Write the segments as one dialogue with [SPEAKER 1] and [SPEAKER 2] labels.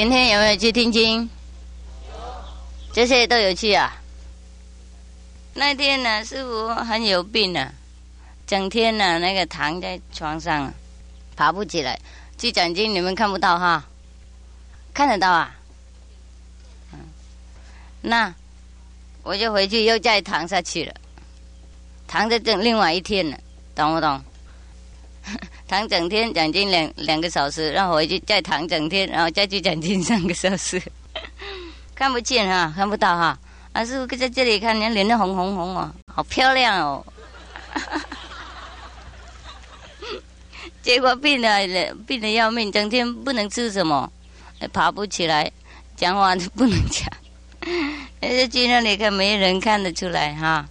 [SPEAKER 1] 前天有没有去听经？这些都有去啊。那天呢，师傅很有病啊，整天呢那个躺在床上，爬不起来。去讲经你们看不到哈，看得到啊。嗯，那我就回去又再躺下去了，躺着整另外一天了，懂不懂？躺整天奖金两两个小时，然后回去再躺整天，然后再去奖金三个小时，看不见哈，看不到哈。啊，师傅在这里看，你脸都红红红哦，好漂亮哦。结果病了，病的要命，整天不能吃什么，爬不起来，讲话都不能讲。那去那里看，没人看得出来哈，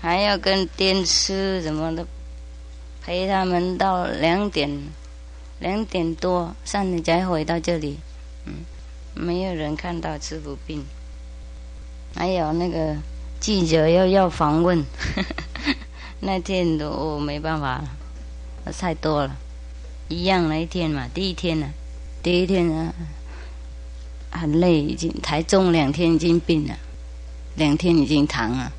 [SPEAKER 1] 还要跟电视什么的。陪他们到两点，两点多，三点才回到这里。嗯，没有人看到师傅病。还有那个记者要要访问，那天都没办法了，太多了。一样那一天嘛，第一天呢，第一天呢很累，已经台中两天已经病了，两天已经躺了，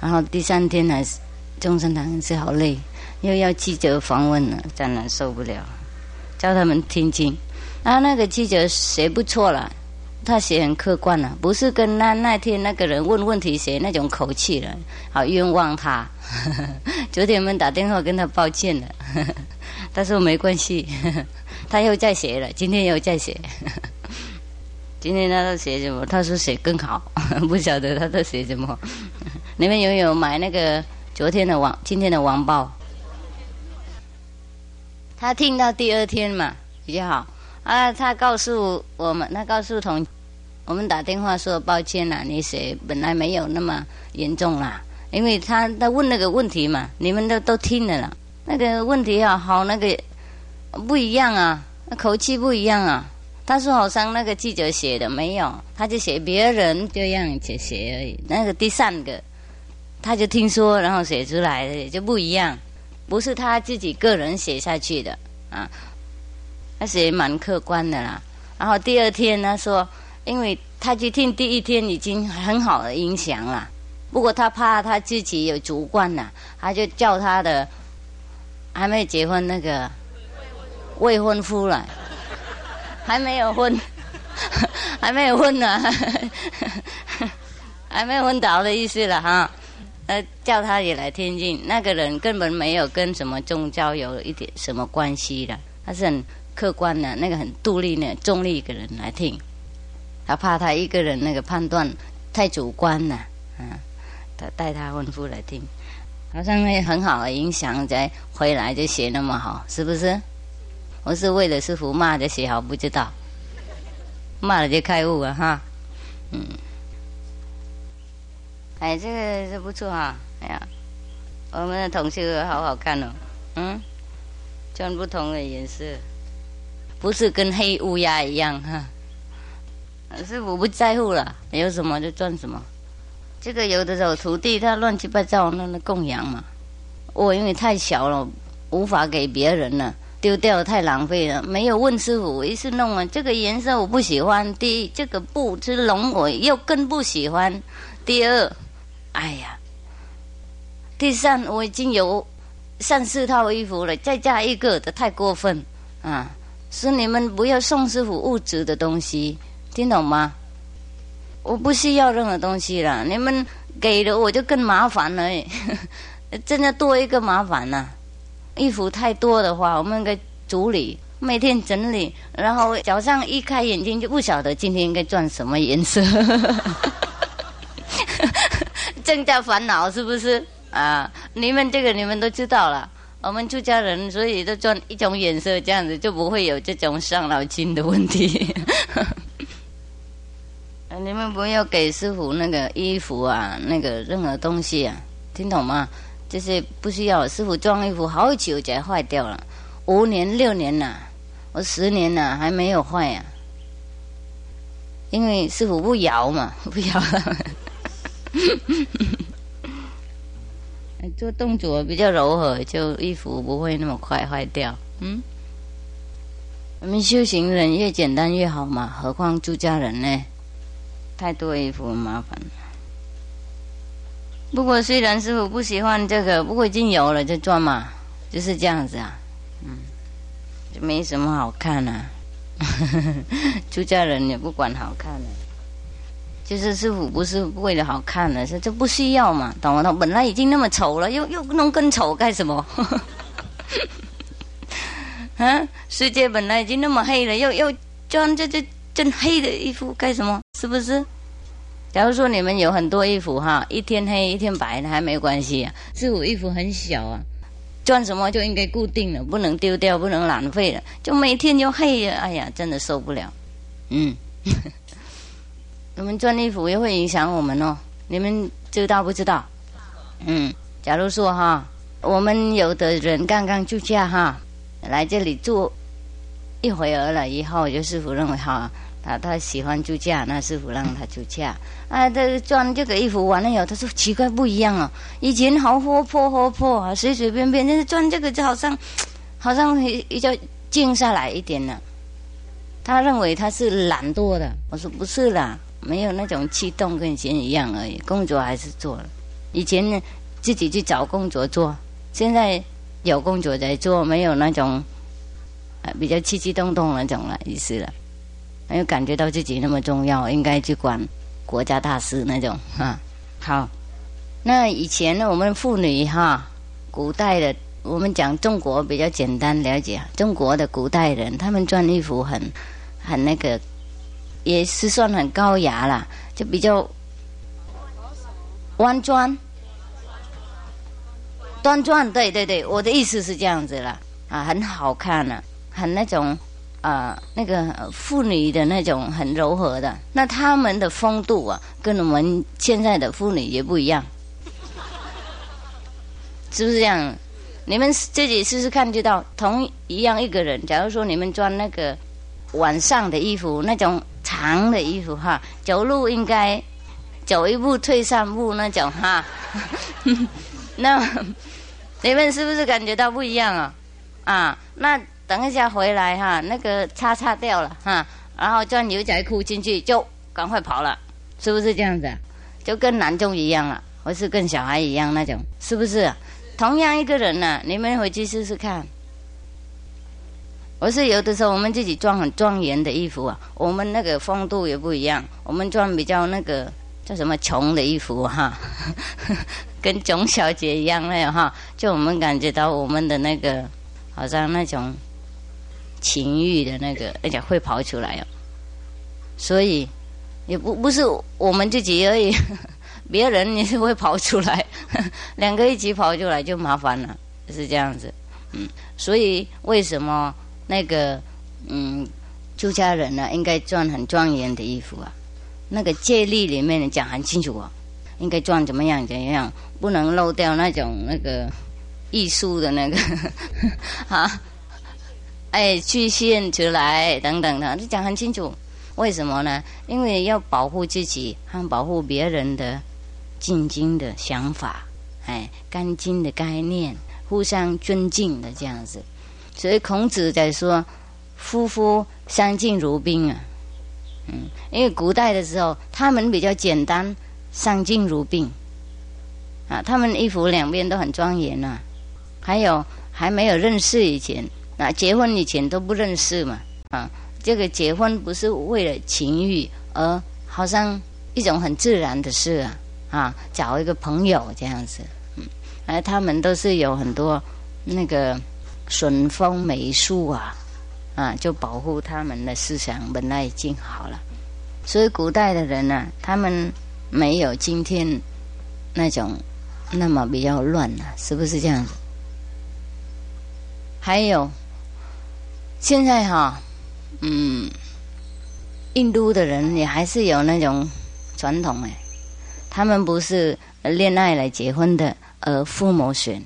[SPEAKER 1] 然后第三天还是中山堂是好累。又要记者访问了，真的受不了，叫他们听经。啊，那个记者写不错了，他写很客观了，不是跟那那天那个人问问题写那种口气了，好冤枉他。昨天我们打电话跟他抱歉了，他说没关系，他又在写了，今天又在写。今天他在写什么？他说写更好，不晓得他在写什么。你们有没有买那个昨天的网，今天的网报？他听到第二天嘛比较好。啊，他告诉我们，他告诉同我们打电话说抱歉啦，你写本来没有那么严重啦，因为他他问那个问题嘛，你们都都听了啦，那个问题啊好那个不一样啊，那口气不一样啊，他说好像那个记者写的没有，他就写别人这样写写而已，那个第三个他就听说然后写出来的也就不一样。不是他自己个人写下去的啊，他写蛮客观的啦。然后第二天呢说，因为他去听第一天已经很好的影响了，不过他怕他自己有主观呐，他就叫他的还没结婚那个未婚夫了，还没有婚，还没有婚呢，还没有昏倒的意思了哈。呃，叫他也来听经，那个人根本没有跟什么宗教有一点什么关系的，他是很客观的，那个很独立的中立一个人来听，他怕他一个人那个判断太主观了，嗯，他带他婚夫来听，好像那很好的影响，才回来就写那么好，是不是？我是为了师傅骂就写好，不知道，骂了就开悟了哈，嗯。哎，这个是不错哈！哎呀，我们的同学好好看哦，嗯，穿不同的颜色，不是跟黑乌鸦一样哈。是我不在乎了，有什么就赚什么。这个有的时候徒弟他乱七八糟，那那供养嘛。我因为太小了，无法给别人了，丢掉太浪费了。没有问师傅，我一次弄了这个颜色我不喜欢。第一，这个布织龙我又更不喜欢。第二。哎呀，第三我已经有三四套衣服了，再加一个的太过分啊！是你们不要送师傅物质的东西，听懂吗？我不需要任何东西了，你们给了我就更麻烦了，真的多一个麻烦呐！衣服太多的话，我们应该处理，每天整理，然后早上一开眼睛就不晓得今天应该转什么颜色。增加烦恼是不是啊？你们这个你们都知道了。我们出家人所以都穿一种颜色，这样子就不会有这种伤脑筋的问题。你们不要给师傅那个衣服啊，那个任何东西啊，听懂吗？这些不需要。师傅装衣服好久才坏掉了，五年六年了，我十年了还没有坏呀。因为师傅不摇嘛，不摇。做动作比较柔和，就衣服不会那么快坏掉。嗯，我们修行人越简单越好嘛，何况出家人呢？太多衣服麻烦。不过虽然师傅不喜欢这个，不过已经有了就赚嘛，就是这样子啊。嗯，就没什么好看啊。出家人也不管好看的，就是师傅不是为了好看的，是这不需要嘛？懂不懂？本来已经那么丑了，又又弄更丑干什么？啊，世界本来已经那么黑了，又又穿这这真黑的衣服干什么？是不是？假如说你们有很多衣服哈，一天黑一天白的还没关系啊。师傅衣服很小啊，穿什么就应该固定了，不能丢掉，不能浪费了，就每天就黑呀，哎呀，真的受不了。嗯，我们穿衣服也会影响我们哦，你们知道不知道？嗯，假如说哈，我们有的人刚刚出嫁哈。来这里住一会儿了以后，就师傅认为哈，他他喜欢住家，那师傅让他住家。啊，这穿这个衣服完了以后，他说奇怪不一样哦，以前好活泼活泼啊，随随便便，但是穿这个就好像好像比较静下来一点了。他认为他是懒惰的，我说不是啦，没有那种气动，跟以前一样而已。工作还是做了，以前呢自己去找工作做，现在。有工作在做，没有那种，比较气气动动那种了意思了，没有感觉到自己那么重要，应该去管国家大事那种啊。好，那以前呢，我们妇女哈，古代的我们讲中国比较简单了解，中国的古代人他们穿衣服很很那个，也是算很高雅啦，就比较弯装。端庄，对对对，我的意思是这样子了啊，很好看呢，很那种啊，那个妇女的那种很柔和的，那他们的风度啊，跟我们现在的妇女也不一样，是不是这样？你们自己试试看，就到同一样一个人，假如说你们穿那个晚上的衣服，那种长的衣服哈，走路应该走一步退三步那种哈，那。你们是不是感觉到不一样啊？啊，那等一下回来哈，那个叉叉掉了哈，然后穿牛仔裤进去就赶快跑了，是不是这样子？就跟男中一样了，或是跟小孩一样那种，是不是？同样一个人呢，你们回去试试看。我是有的时候我们自己装很庄严的衣服啊，我们那个风度也不一样，我们装比较那个。叫什么穷的衣服哈，跟囧小姐一样那样哈，就我们感觉到我们的那个好像那种情欲的那个，而且会跑出来哦。所以也不不是我们自己而已，别人也是会跑出来，两个一起跑出来就麻烦了，是这样子。嗯，所以为什么那个嗯出家人呢，应该穿很庄严的衣服啊？那个戒律里面讲很清楚哦，应该装怎么样怎样，不能漏掉那种那个艺术的那个 啊，哎，去现出来等等的，就讲很清楚。为什么呢？因为要保护自己和保护别人的进京的想法，哎，干净的概念，互相尊敬的这样子。所以孔子在说：“夫妇相敬如宾啊。”嗯，因为古代的时候，他们比较简单，相敬如宾，啊，他们衣服两边都很庄严呐。还有还没有认识以前，啊，结婚以前都不认识嘛，啊，这个结婚不是为了情欲，而好像一种很自然的事啊，啊，找一个朋友这样子，嗯，而他们都是有很多那个顺风美术啊。啊，就保护他们的思想本来已经好了，所以古代的人呢，他们没有今天那种那么比较乱了，是不是这样子？还有现在哈，嗯，印度的人也还是有那种传统哎，他们不是恋爱来结婚的，而父母选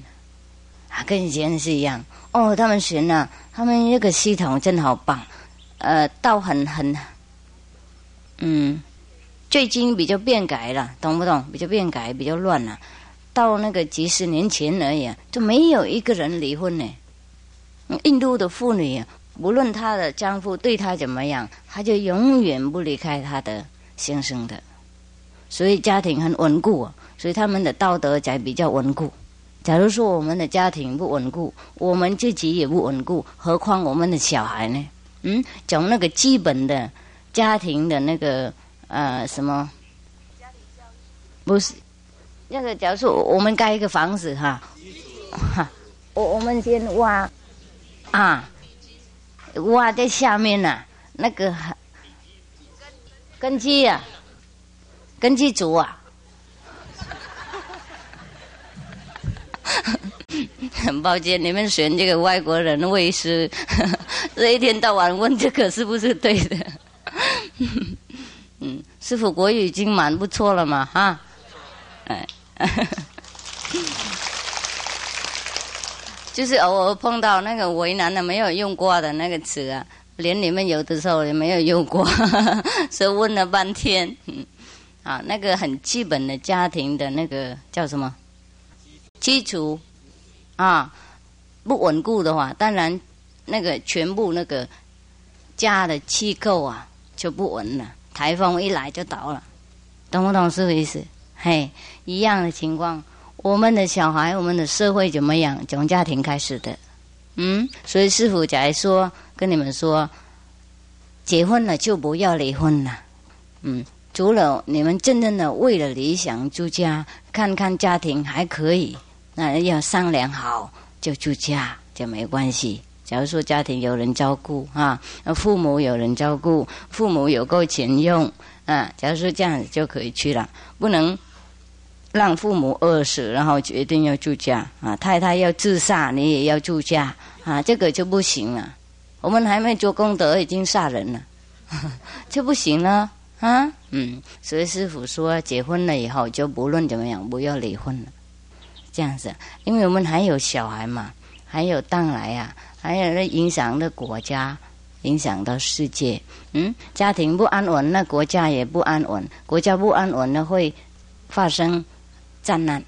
[SPEAKER 1] 啊，跟以前是一样哦，他们选了。他们那个系统真好棒，呃，到很很，嗯，最近比较变改了，懂不懂？比较变改，比较乱了。到那个几十年前而已，就没有一个人离婚呢。印度的妇女无论她的丈夫对她怎么样，她就永远不离开她的先生的。所以家庭很稳固，所以他们的道德才比较稳固。假如说我们的家庭不稳固，我们自己也不稳固，何况我们的小孩呢？嗯，从那个基本的家庭的那个呃什么，不是那个，假如说我们盖一个房子哈，哈，我我们先挖啊，挖在下面呢，那个根基啊，根基足啊。很抱歉，你们选这个外国人卫师，这一天到晚问这个是不是对的？嗯，师傅国语已经蛮不错了嘛，哈，哎，就是偶尔碰到那个为难的没有用过的那个词啊，连你们有的时候也没有用过，所以问了半天，嗯，啊，那个很基本的家庭的那个叫什么？基础？啊，不稳固的话，当然那个全部那个家的气构啊就不稳了。台风一来就倒了，懂不懂是不意思？嘿，一样的情况，我们的小孩，我们的社会怎么样？从家庭开始的，嗯，所以师傅才说跟你们说，结婚了就不要离婚了，嗯，除了你们真正的为了理想住家，看看家庭还可以。那要商量好就住家就没关系。假如说家庭有人照顾啊，父母有人照顾，父母有够钱用啊，假如说这样子就可以去了。不能让父母饿死，然后决定要住家啊。太太要自杀，你也要住家啊，这个就不行了。我们还没做功德，已经杀人了，就不行了啊。嗯，所以师傅说，结婚了以后就不论怎么样，不要离婚了。这样子，因为我们还有小孩嘛，还有将来呀，还有那影响的国家，影响到世界。嗯，家庭不安稳，那国家也不安稳。国家不安稳，呢会发生战乱，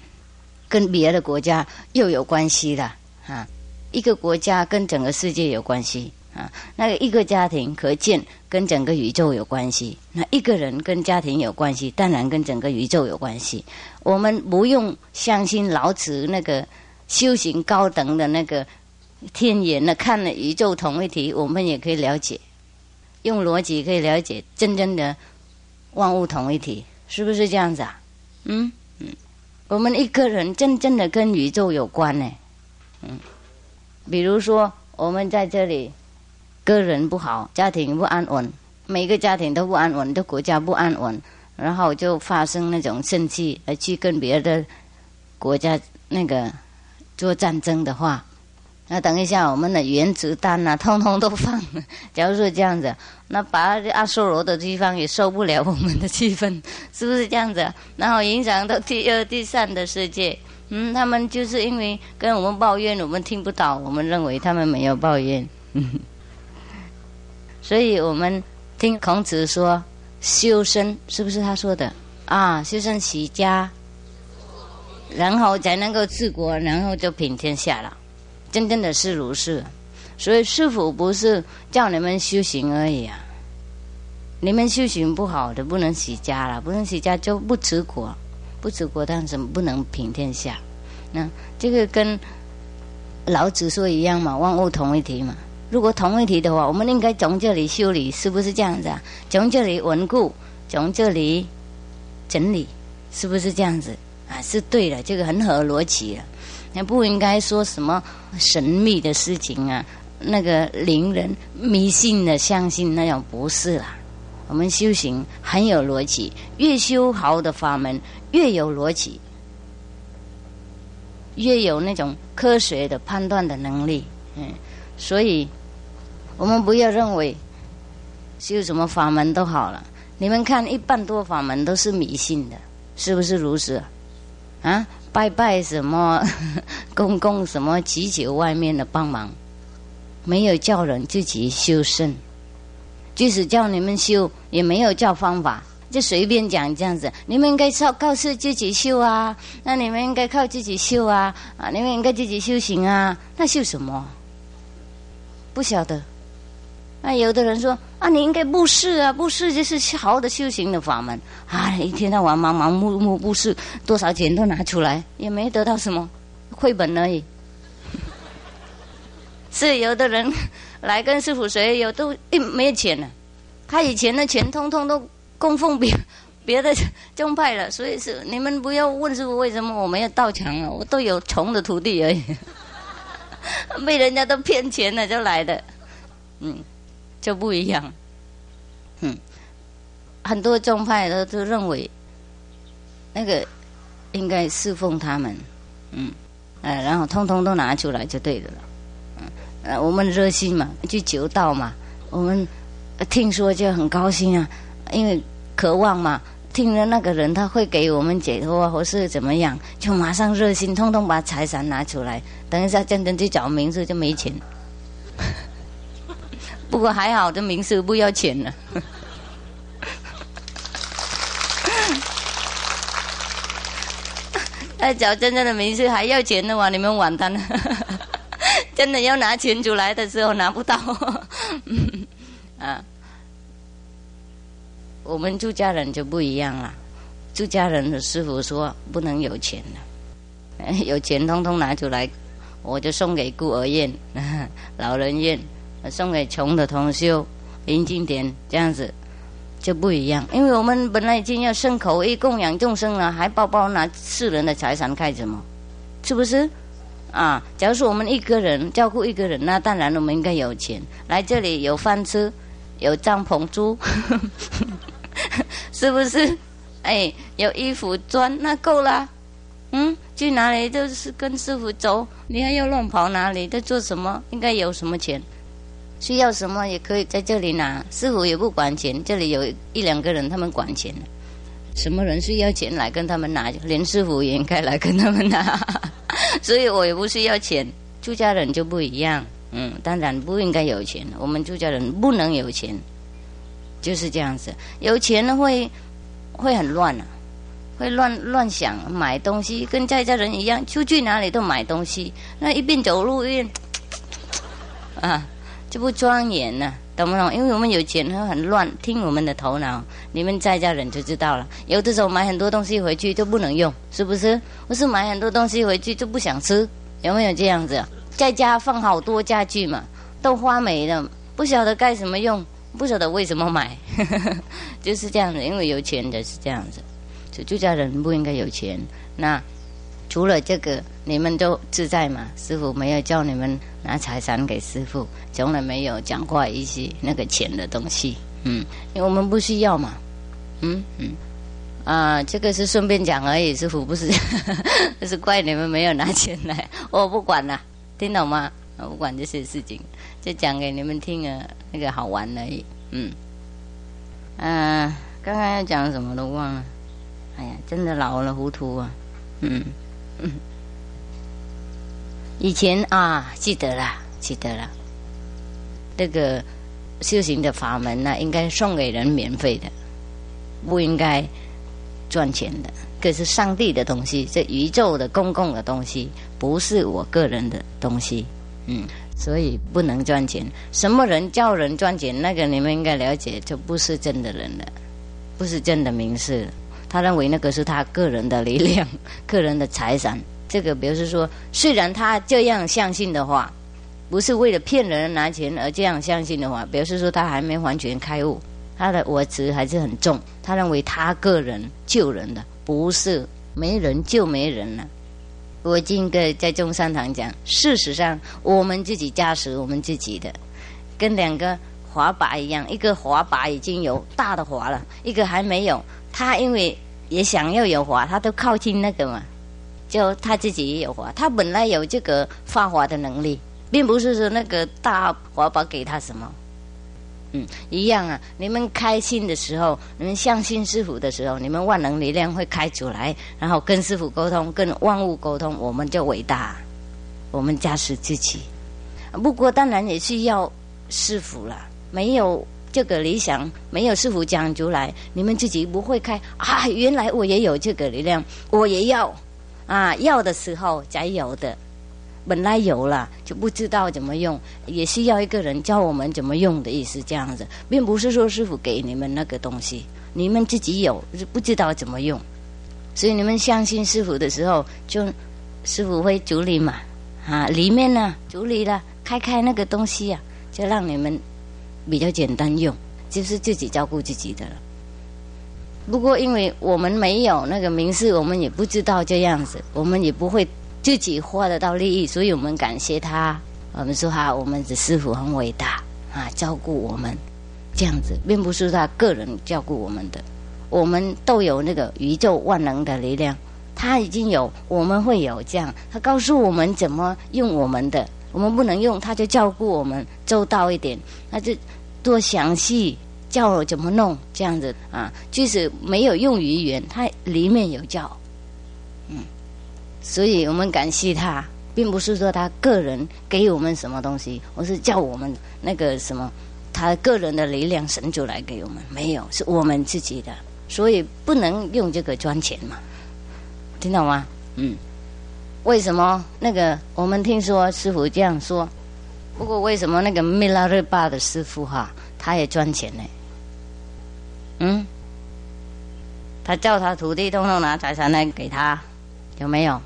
[SPEAKER 1] 跟别的国家又有关系的啊。一个国家跟整个世界有关系。啊，那个一个家庭可见跟整个宇宙有关系。那一个人跟家庭有关系，当然跟整个宇宙有关系。我们不用相信老子那个修行高等的那个天眼呢，看了宇宙同一体，我们也可以了解，用逻辑可以了解真正的万物同一体，是不是这样子啊？嗯嗯，我们一个人真正的跟宇宙有关呢。嗯，比如说我们在这里。个人不好，家庭不安稳，每个家庭都不安稳，的国家不安稳，然后就发生那种生气，而去跟别的国家那个做战争的话，那等一下我们的原子弹啊，通通都放。假如说这样子，那把阿修罗的地方也受不了我们的气氛，是不是这样子？然后影响到第二、第三的世界。嗯，他们就是因为跟我们抱怨，我们听不到，我们认为他们没有抱怨。嗯所以我们听孔子说修身，是不是他说的啊？修身齐家，然后才能够治国，然后就平天下了。真正的是如是。所以师傅不是叫你们修行而已啊。你们修行不好的，不能起家了，不能起家就不治国，不治国，但是不能平天下。那这个跟老子说一样嘛，万物同一体嘛。如果同一题的话，我们应该从这里修理，是不是这样子啊？从这里稳固，从这里整理，是不是这样子啊？是对的，这个很合逻辑啊。那不应该说什么神秘的事情啊，那个灵人迷信的相信那种不是啦。我们修行很有逻辑，越修好的法门越有逻辑，越有那种科学的判断的能力，嗯。所以，我们不要认为修什么法门都好了。你们看，一半多法门都是迷信的，是不是如此？啊，拜拜什么，公公什么，祈求外面的帮忙，没有叫人自己修身。即使叫你们修，也没有叫方法，就随便讲这样子。你们应该靠告诉自己修啊，那你们应该靠自己修啊，啊，你们应该自己修行啊，那修什么？不晓得，啊，有的人说啊，你应该布施啊，布施就是好的修行的法门。啊，一天到晚忙忙碌碌布施，多少钱都拿出来，也没得到什么，绘本而已。是有的人来跟师傅学，有都一没钱了，他以前的钱通通都供奉别别的宗派了，所以是你们不要问师傅为什么我没有道场啊，我都有穷的徒弟而已，被人家都骗钱了就来的，嗯，就不一样，嗯，很多宗派都都认为那个应该侍奉他们，嗯，呃，然后通通都拿出来就对的了。嗯。呃，我们热心嘛，去求道嘛，我们听说就很高兴啊，因为渴望嘛，听了那个人他会给我们解脱啊，或是怎么样，就马上热心，通通把财产拿出来。等一下真正去找名字就没钱，不过还好，这民宿不要钱了。要找真正的名字还要钱的话，你们完蛋了。真的要拿钱出来的时候拿不到，啊，我们住家人就不一样了。住家人的师傅说不能有钱的，有钱通通拿出来，我就送给孤儿院、老人院，送给穷的同修、临经典这样子就不一样。因为我们本来已经要生口一供养众生了，还包包拿世人的财产干什么？是不是？啊，假如说我们一个人照顾一个人，那当然我们应该有钱来这里有饭吃，有帐篷住，是不是？哎，有衣服穿，那够啦。嗯，去哪里都是跟师傅走，你还要乱跑哪里？在做什么？应该有什么钱？需要什么也可以在这里拿，师傅也不管钱。这里有一两个人，他们管钱什么人需要钱来跟他们拿，连师傅也应该来跟他们拿。所以我也不需要钱，住家人就不一样，嗯，当然不应该有钱，我们住家人不能有钱，就是这样子。有钱呢会会很乱啊，会乱乱想买东西，跟在家人一样，出去哪里都买东西，那一边走路一边 啊，就不庄严了，懂不懂？因为我们有钱会很乱，听我们的头脑，你们在家人就知道了。有的时候买很多东西回去就不能用，是不是？不是买很多东西回去就不想吃，有没有这样子？在家放好多家具嘛，都花没了，不晓得干什么用，不晓得为什么买，就是这样子。因为有钱的是这样子，就住家人不应该有钱。那除了这个，你们都自在嘛？师傅没有叫你们拿财产给师傅，从来没有讲过一些那个钱的东西。嗯，因为我们不需要嘛。嗯嗯。啊，这个是顺便讲而已，师傅不是，是怪你们没有拿钱来，我不管了，听懂吗？我不管这些事情，就讲给你们听啊，那个好玩而已。嗯，嗯，刚刚要讲什么都忘了，哎呀，真的老了糊涂啊。嗯嗯，以前啊，记得了，记得了，这个修行的法门呢，应该送给人免费的，不应该。赚钱的，可是上帝的东西，这宇宙的公共的东西，不是我个人的东西，嗯，所以不能赚钱。什么人叫人赚钱？那个你们应该了解，就不是真的人了，不是真的名士。他认为那个是他个人的力量、个人的财产。这个表示说，虽然他这样相信的话，不是为了骗人拿钱而这样相信的话，表示说他还没完全开悟。他的我执还是很重，他认为他个人救人的不是没人救没人了。我今个在中山堂讲，事实上我们自己驾驶我们自己的，跟两个滑把一样，一个滑把已经有大的滑了，一个还没有。他因为也想要有华，他都靠近那个嘛，就他自己也有华，他本来有这个发华的能力，并不是说那个大华宝给他什么。嗯，一样啊！你们开心的时候，你们相信师傅的时候，你们万能力量会开出来，然后跟师傅沟通，跟万物沟通，我们就伟大。我们加持自己，不过当然也是要师傅了。没有这个理想，没有师傅讲出来，你们自己不会开啊！原来我也有这个力量，我也要啊！要的时候才有的本来有了就不知道怎么用，也需要一个人教我们怎么用的意思，这样子，并不是说师傅给你们那个东西，你们自己有，不知道怎么用，所以你们相信师傅的时候，就师傅会处理嘛，啊，里面呢处理了，开开那个东西呀，就让你们比较简单用，就是自己照顾自己的了。不过，因为我们没有那个名师，我们也不知道这样子，我们也不会自己获得到利益，所以我们感谢他。我们说哈，我们的师傅很伟大啊，照顾我们这样子，并不是他个人照顾我们的，我们都有那个宇宙万能的力量，他已经有，我们会有这样，他告诉我们怎么用我们的，我们不能用，他就照顾我们周到一点，那就多详细。教我怎么弄这样子啊？即使没有用语言，它里面有教，嗯，所以我们感谢他，并不是说他个人给我们什么东西，我是叫我们那个什么，他个人的力量神主来给我们，没有是我们自己的，所以不能用这个赚钱嘛，听懂吗？嗯，为什么那个我们听说师傅这样说？不过为什么那个米拉日巴的师傅哈，他也赚钱呢？嗯，他叫他徒弟通通拿财产来给他，有没有？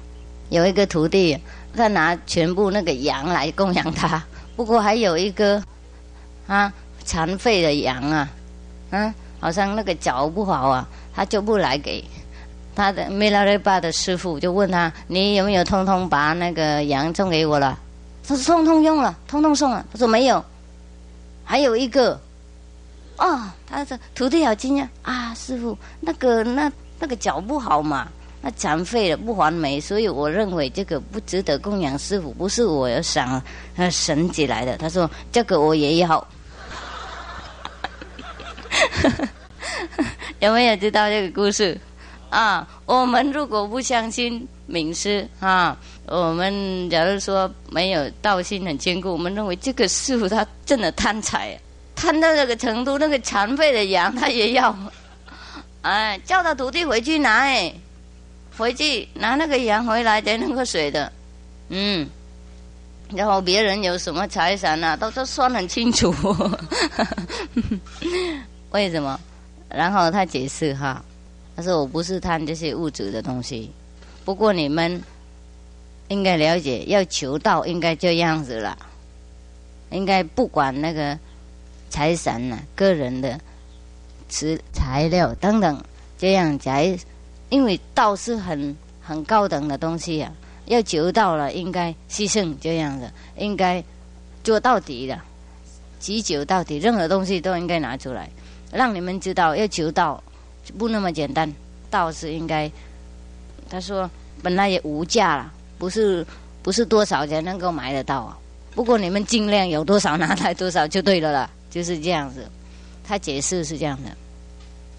[SPEAKER 1] 有一个徒弟，他拿全部那个羊来供养他。不过还有一个啊，残废的羊啊，嗯，好像那个脚不好啊，他就不来给他的梅拉瑞巴的师傅，就问他：你有没有通通把那个羊送给我了？他说：通通用了，通通送了。他说：没有，还有一个。哦，他说徒弟好惊讶啊！师傅，那个那那个脚不好嘛，那残废了不完美，所以我认为这个不值得供养师傅，不是我要想呃神起来的。他说这个我也要，有没有知道这个故事啊？我们如果不相信名师啊，我们假如说没有道心很坚固，我们认为这个师傅他真的贪财。贪到那个程度，那个残废的羊他也要，哎，叫他徒弟回去拿哎，回去拿那个羊回来才能够水的，嗯，然后别人有什么财产啊，都都算很清楚，为什么？然后他解释哈，他说我不是贪这些物质的东西，不过你们应该了解，要求道应该这样子了，应该不管那个。财产呐，个人的资材料等等，这样才，因为道是很很高等的东西呀，要求到了应该牺牲这样的，应该做到底的，急求到底，任何东西都应该拿出来，让你们知道要求道不那么简单，道是应该，他说本来也无价了，不是不是多少钱能够买得到啊，不过你们尽量有多少拿来多少就对了啦。就是这样子，他解释是这样的，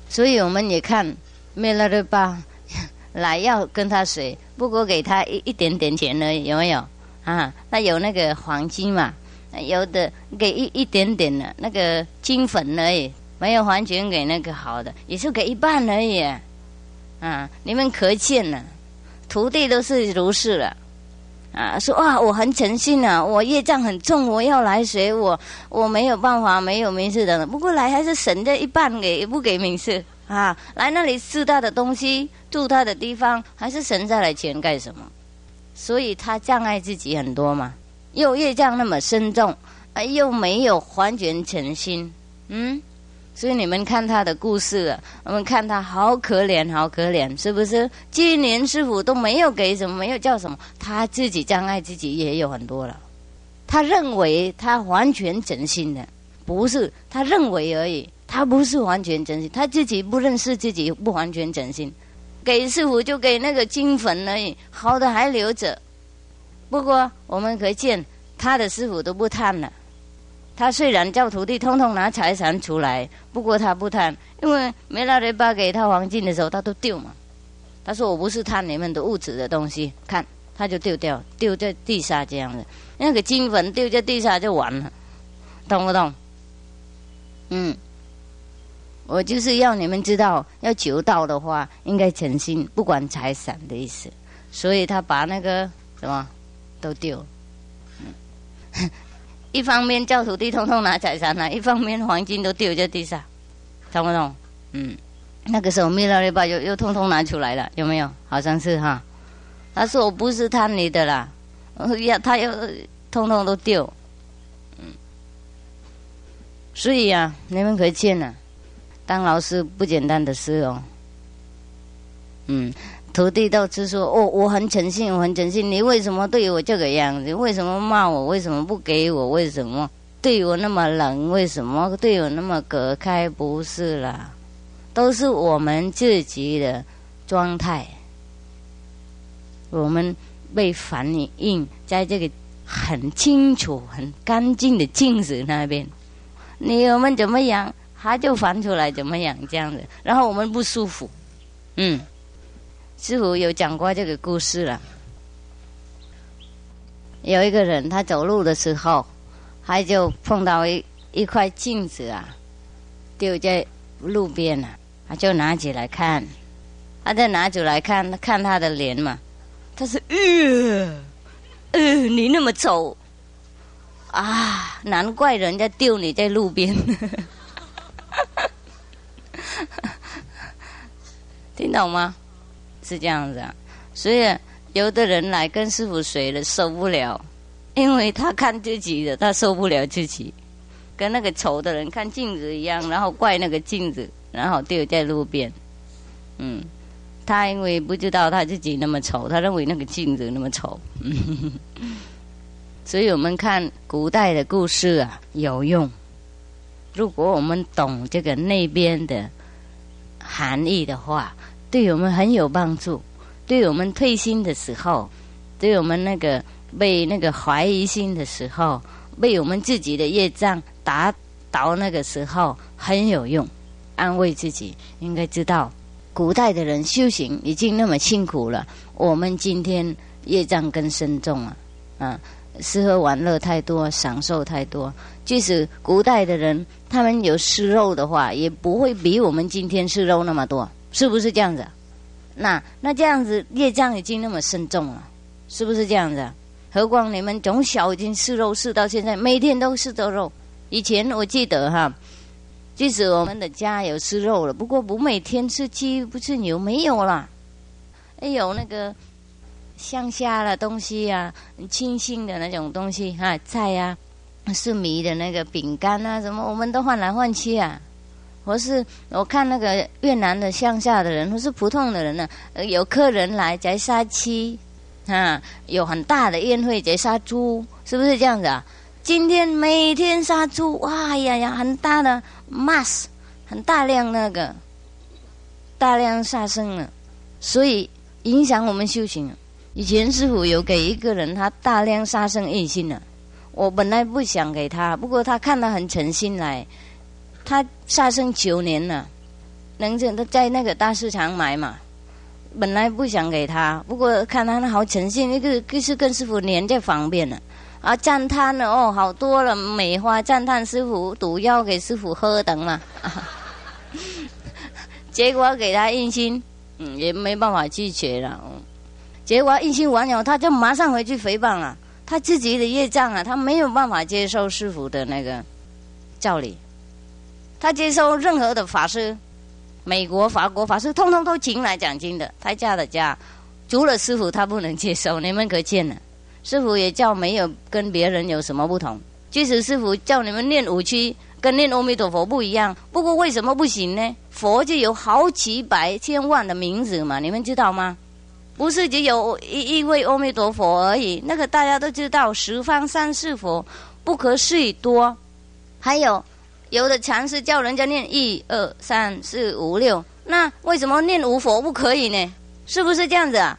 [SPEAKER 1] 所以我们也看梅拉的巴 来要跟他水，不过给他一一点点钱而已，有没有？啊，那有那个黄金嘛？有的给一一点点的那个金粉而已，没有完全给那个好的，也是给一半而已。啊，你们可见了，徒弟都是如是了。啊，说哇，我很诚信啊，我业障很重，我要来学我，我没有办法，没有名次的。不过来还是省这一半给，不给名次啊？来那里吃他的东西，住他的地方，还是省下来钱干什么？所以他障碍自己很多嘛，又业障那么深重，啊，又没有完全诚心，嗯。所以你们看他的故事，我们看他好可怜，好可怜，是不是？今年师傅都没有给什么，没有叫什么，他自己障碍自己也有很多了。他认为他完全真心的，不是他认为而已，他不是完全真心，他自己不认识自己不完全真心。给师傅就给那个金粉而已，好的还留着。不过我们可以见他的师傅都不贪了。他虽然叫徒弟通通拿财产出来，不过他不贪，因为梅拉雷巴给他黄金的时候，他都丢嘛。他说：“我不是贪你们的物质的东西，看他就丢掉，丢在地下这样的。那个金粉丢在地下就完了，懂不懂？嗯，我就是要你们知道，要求道的话，应该诚心，不管财产的意思。所以他把那个什么都丢。一方面叫土地通通拿财产来，一方面黄金都丢在地上，懂不懂？嗯，那个时候弥勒利巴又又通通拿出来了，有没有？好像是哈。他说我不是贪你的啦，要他又通通都丢。嗯，所以啊，你们可以见了，当老师不简单的事哦。嗯。徒弟都是说：“哦，我很诚信，我很诚信。你为什么对我这个样子？为什么骂我？为什么不给我？为什么对我那么冷？为什么对我那么隔开？不是啦，都是我们自己的状态。我们被反映在这个很清楚、很干净的镜子那边。你我们怎么样，他就反出来怎么样这样子。然后我们不舒服，嗯。”师傅有讲过这个故事了。有一个人，他走路的时候，他就碰到一一块镜子啊，丢在路边了，他就拿起来看，他再拿出来看看他的脸嘛，他说：“呃，呃，你那么丑啊，难怪人家丢你在路边。”听懂吗？是这样子啊，所以有的人来跟师傅学了受不了，因为他看自己的，他受不了自己，跟那个丑的人看镜子一样，然后怪那个镜子，然后丢在路边。嗯，他因为不知道他自己那么丑，他认为那个镜子那么丑。所以我们看古代的故事啊，有用。如果我们懂这个那边的含义的话。对我们很有帮助，对我们退心的时候，对我们那个被那个怀疑心的时候，被我们自己的业障打倒那个时候很有用，安慰自己。应该知道，古代的人修行已经那么辛苦了，我们今天业障更深重了，啊，吃喝玩乐太多，享受太多。即使古代的人他们有吃肉的话，也不会比我们今天吃肉那么多。是不是这样子？那那这样子业障已经那么深重了，是不是这样子？何况你们从小已经吃肉吃到现在，每天都吃着肉。以前我记得哈，即使我们的家有吃肉了，不过不每天吃鸡不吃牛没有了。哎有那个乡下的东西呀，清新的那种东西哈，菜呀，是米的那个饼干啊，什么我们都换来换去啊。我是我看那个越南的乡下的人，或是普通的人呢，有客人来在杀鸡，啊，有很大的宴会在杀猪，是不是这样子啊？今天每天杀猪，哇呀呀，很大的 mass，很大量那个大量杀生了，所以影响我们修行。以前师傅有给一个人他大量杀生一心了，我本来不想给他，不过他看他很诚心来。他杀生九年了，能在在那个大市场买嘛？本来不想给他，不过看他那好诚信，那个就是跟师傅连在方便了啊！赞叹了哦，好多了，梅花赞叹师傅，毒药给师傅喝等嘛。结果给他印心，嗯，也没办法拒绝了。结果印心完了，他就马上回去诽谤了，他自己的业障啊，他没有办法接受师傅的那个教理。他接受任何的法师，美国、法国法师，通通都请来讲经的。他家的家，除了师傅，他不能接受。你们可见了，师傅也叫没有跟别人有什么不同。即使师傅叫你们念五七，跟念阿弥陀佛不一样。不过为什么不行呢？佛就有好几百千万的名字嘛，你们知道吗？不是只有一一位阿弥陀佛而已。那个大家都知道，十方三世佛不可思议多，还有。有的禅师叫人家念一二三四五六，那为什么念五佛不可以呢？是不是这样子啊？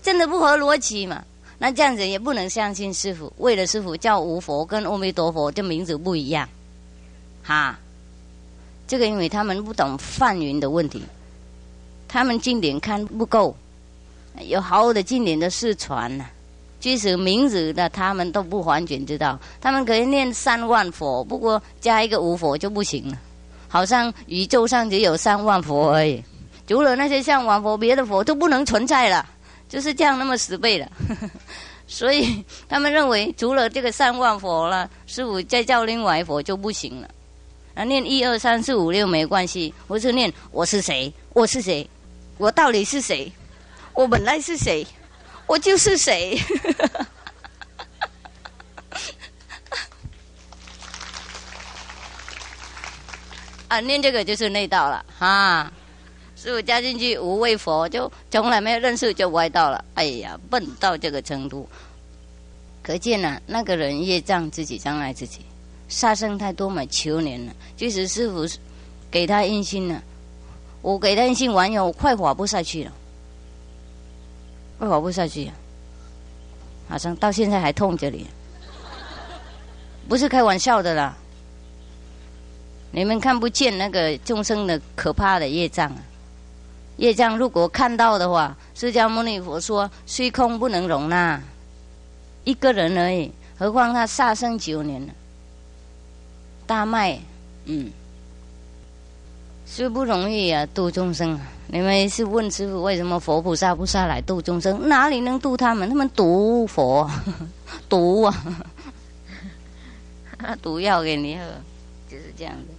[SPEAKER 1] 真的不合逻辑嘛？那这样子也不能相信师傅。为了师傅叫无佛跟阿弥陀佛，这名字不一样，哈。这个因为他们不懂梵云的问题，他们经典看不够，有好多的经典的失传呢。即使名字的他们都不完全知道，他们可以念三万佛，不过加一个无佛就不行了。好像宇宙上只有三万佛而已，除了那些像王佛，别的佛都不能存在了，就是这样那么十倍了。所以他们认为，除了这个三万佛了，师傅再叫另外一佛就不行了。啊，念一二三四五六没关系，我是念我是谁，我是谁，我到底是谁，我本来是谁，我就是谁。啊，念这个就是内道了哈！师傅加进去无畏佛，就从来没有认识就歪道了。哎呀，笨到这个程度，可见呢，那个人业障自己障碍自己，杀生太多嘛，求年了。即使师傅给他印心了，我给他印心完以后，快活不下去了，活不下去，好像到现在还痛这里，不是开玩笑的啦。你们看不见那个众生的可怕的业障啊！业障如果看到的话，释迦牟尼佛说：虚空不能容纳一个人而已，何况他杀生九年了，大卖，嗯，是不容易啊，度众生啊。你们是问师傅为什么佛菩萨不下来度众生？哪里能度他们？他们毒佛，毒啊，毒 药给你喝，就是这样的。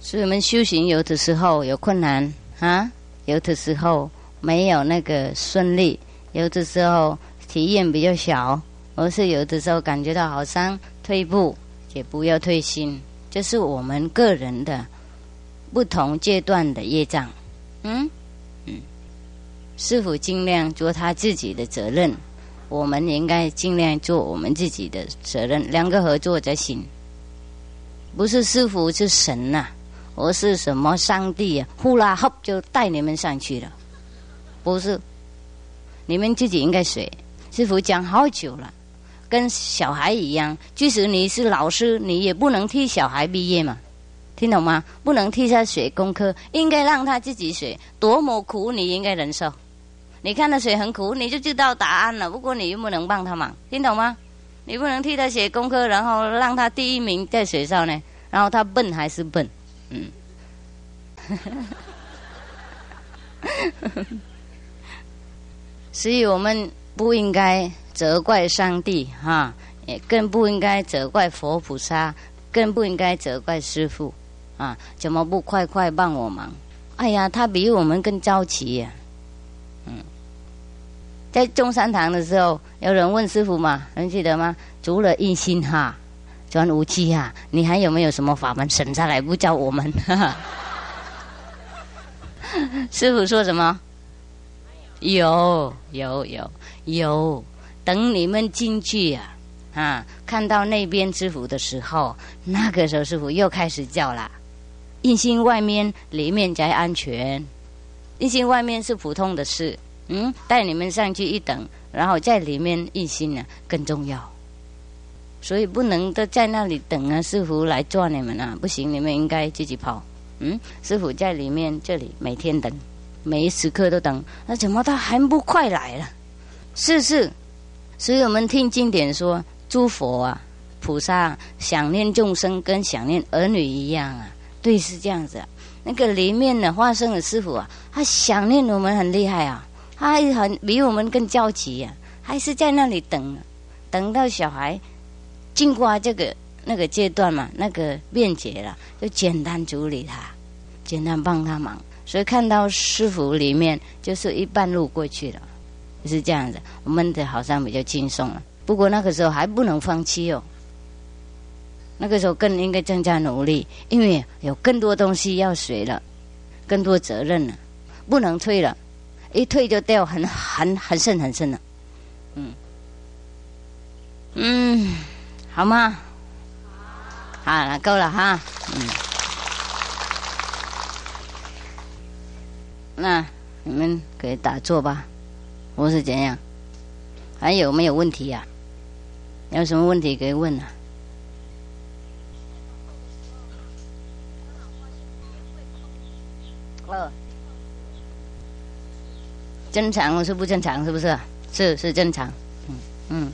[SPEAKER 1] 所以我们修行有的时候有困难啊，有的时候没有那个顺利，有的时候体验比较小，而是有的时候感觉到好像退步，也不要退心，这是我们个人的不同阶段的业障。嗯嗯，师傅尽量做他自己的责任，我们应该尽量做我们自己的责任，两个合作才行。不是师傅是神呐。而是什么上帝啊？呼啦呼就带你们上去了，不是？你们自己应该学。师傅讲好久了，跟小孩一样，即使你是老师，你也不能替小孩毕业嘛，听懂吗？不能替他学功课，应该让他自己学。多么苦，你应该忍受。你看他学很苦，你就知道答案了。不过你又不能帮他忙，听懂吗？你不能替他写功课，然后让他第一名在学校呢，然后他笨还是笨。嗯，所以我们不应该责怪上帝哈，也更不应该责怪佛菩萨，更不应该责怪师傅啊！怎么不快快帮我忙？哎呀，他比我们更着急呀！嗯，在中山堂的时候，有人问师傅嘛，能记得吗？除了一心哈。转无期啊！你还有没有什么法门省下来不教我们？师傅说什么？有有有有，等你们进去啊啊，看到那边师傅的时候，那个时候师傅又开始叫了。印心外面，里面才安全。印心外面是普通的事，嗯，带你们上去一等，然后在里面印心呢更重要。所以不能都在那里等啊，师傅来抓你们啊！不行，你们应该自己跑。嗯，师傅在里面这里每天等，每一时刻都等。那怎么他还不快来了？是是，所以我们听经典说，诸佛啊、菩萨想念众生，跟想念儿女一样啊。对，是这样子。那个里面的化身的师傅啊，他想念我们很厉害啊，他很比我们更焦急呀，还是在那里等，等到小孩。经过这个那个阶段嘛，那个便捷了，就简单处理他，简单帮他忙。所以看到师傅里面就是一半路过去了，是这样子。我们的好像比较轻松了。不过那个时候还不能放弃哦，那个时候更应该增加努力，因为有更多东西要学了，更多责任了，不能退了，一退就掉很很很深很深了。嗯嗯。好吗？好，了够了哈。嗯，那你们可以打坐吧。我是怎样？还有没有问题呀？有什么问题可以问啊？哦，正常是不正常？是不是？是是正常。嗯嗯，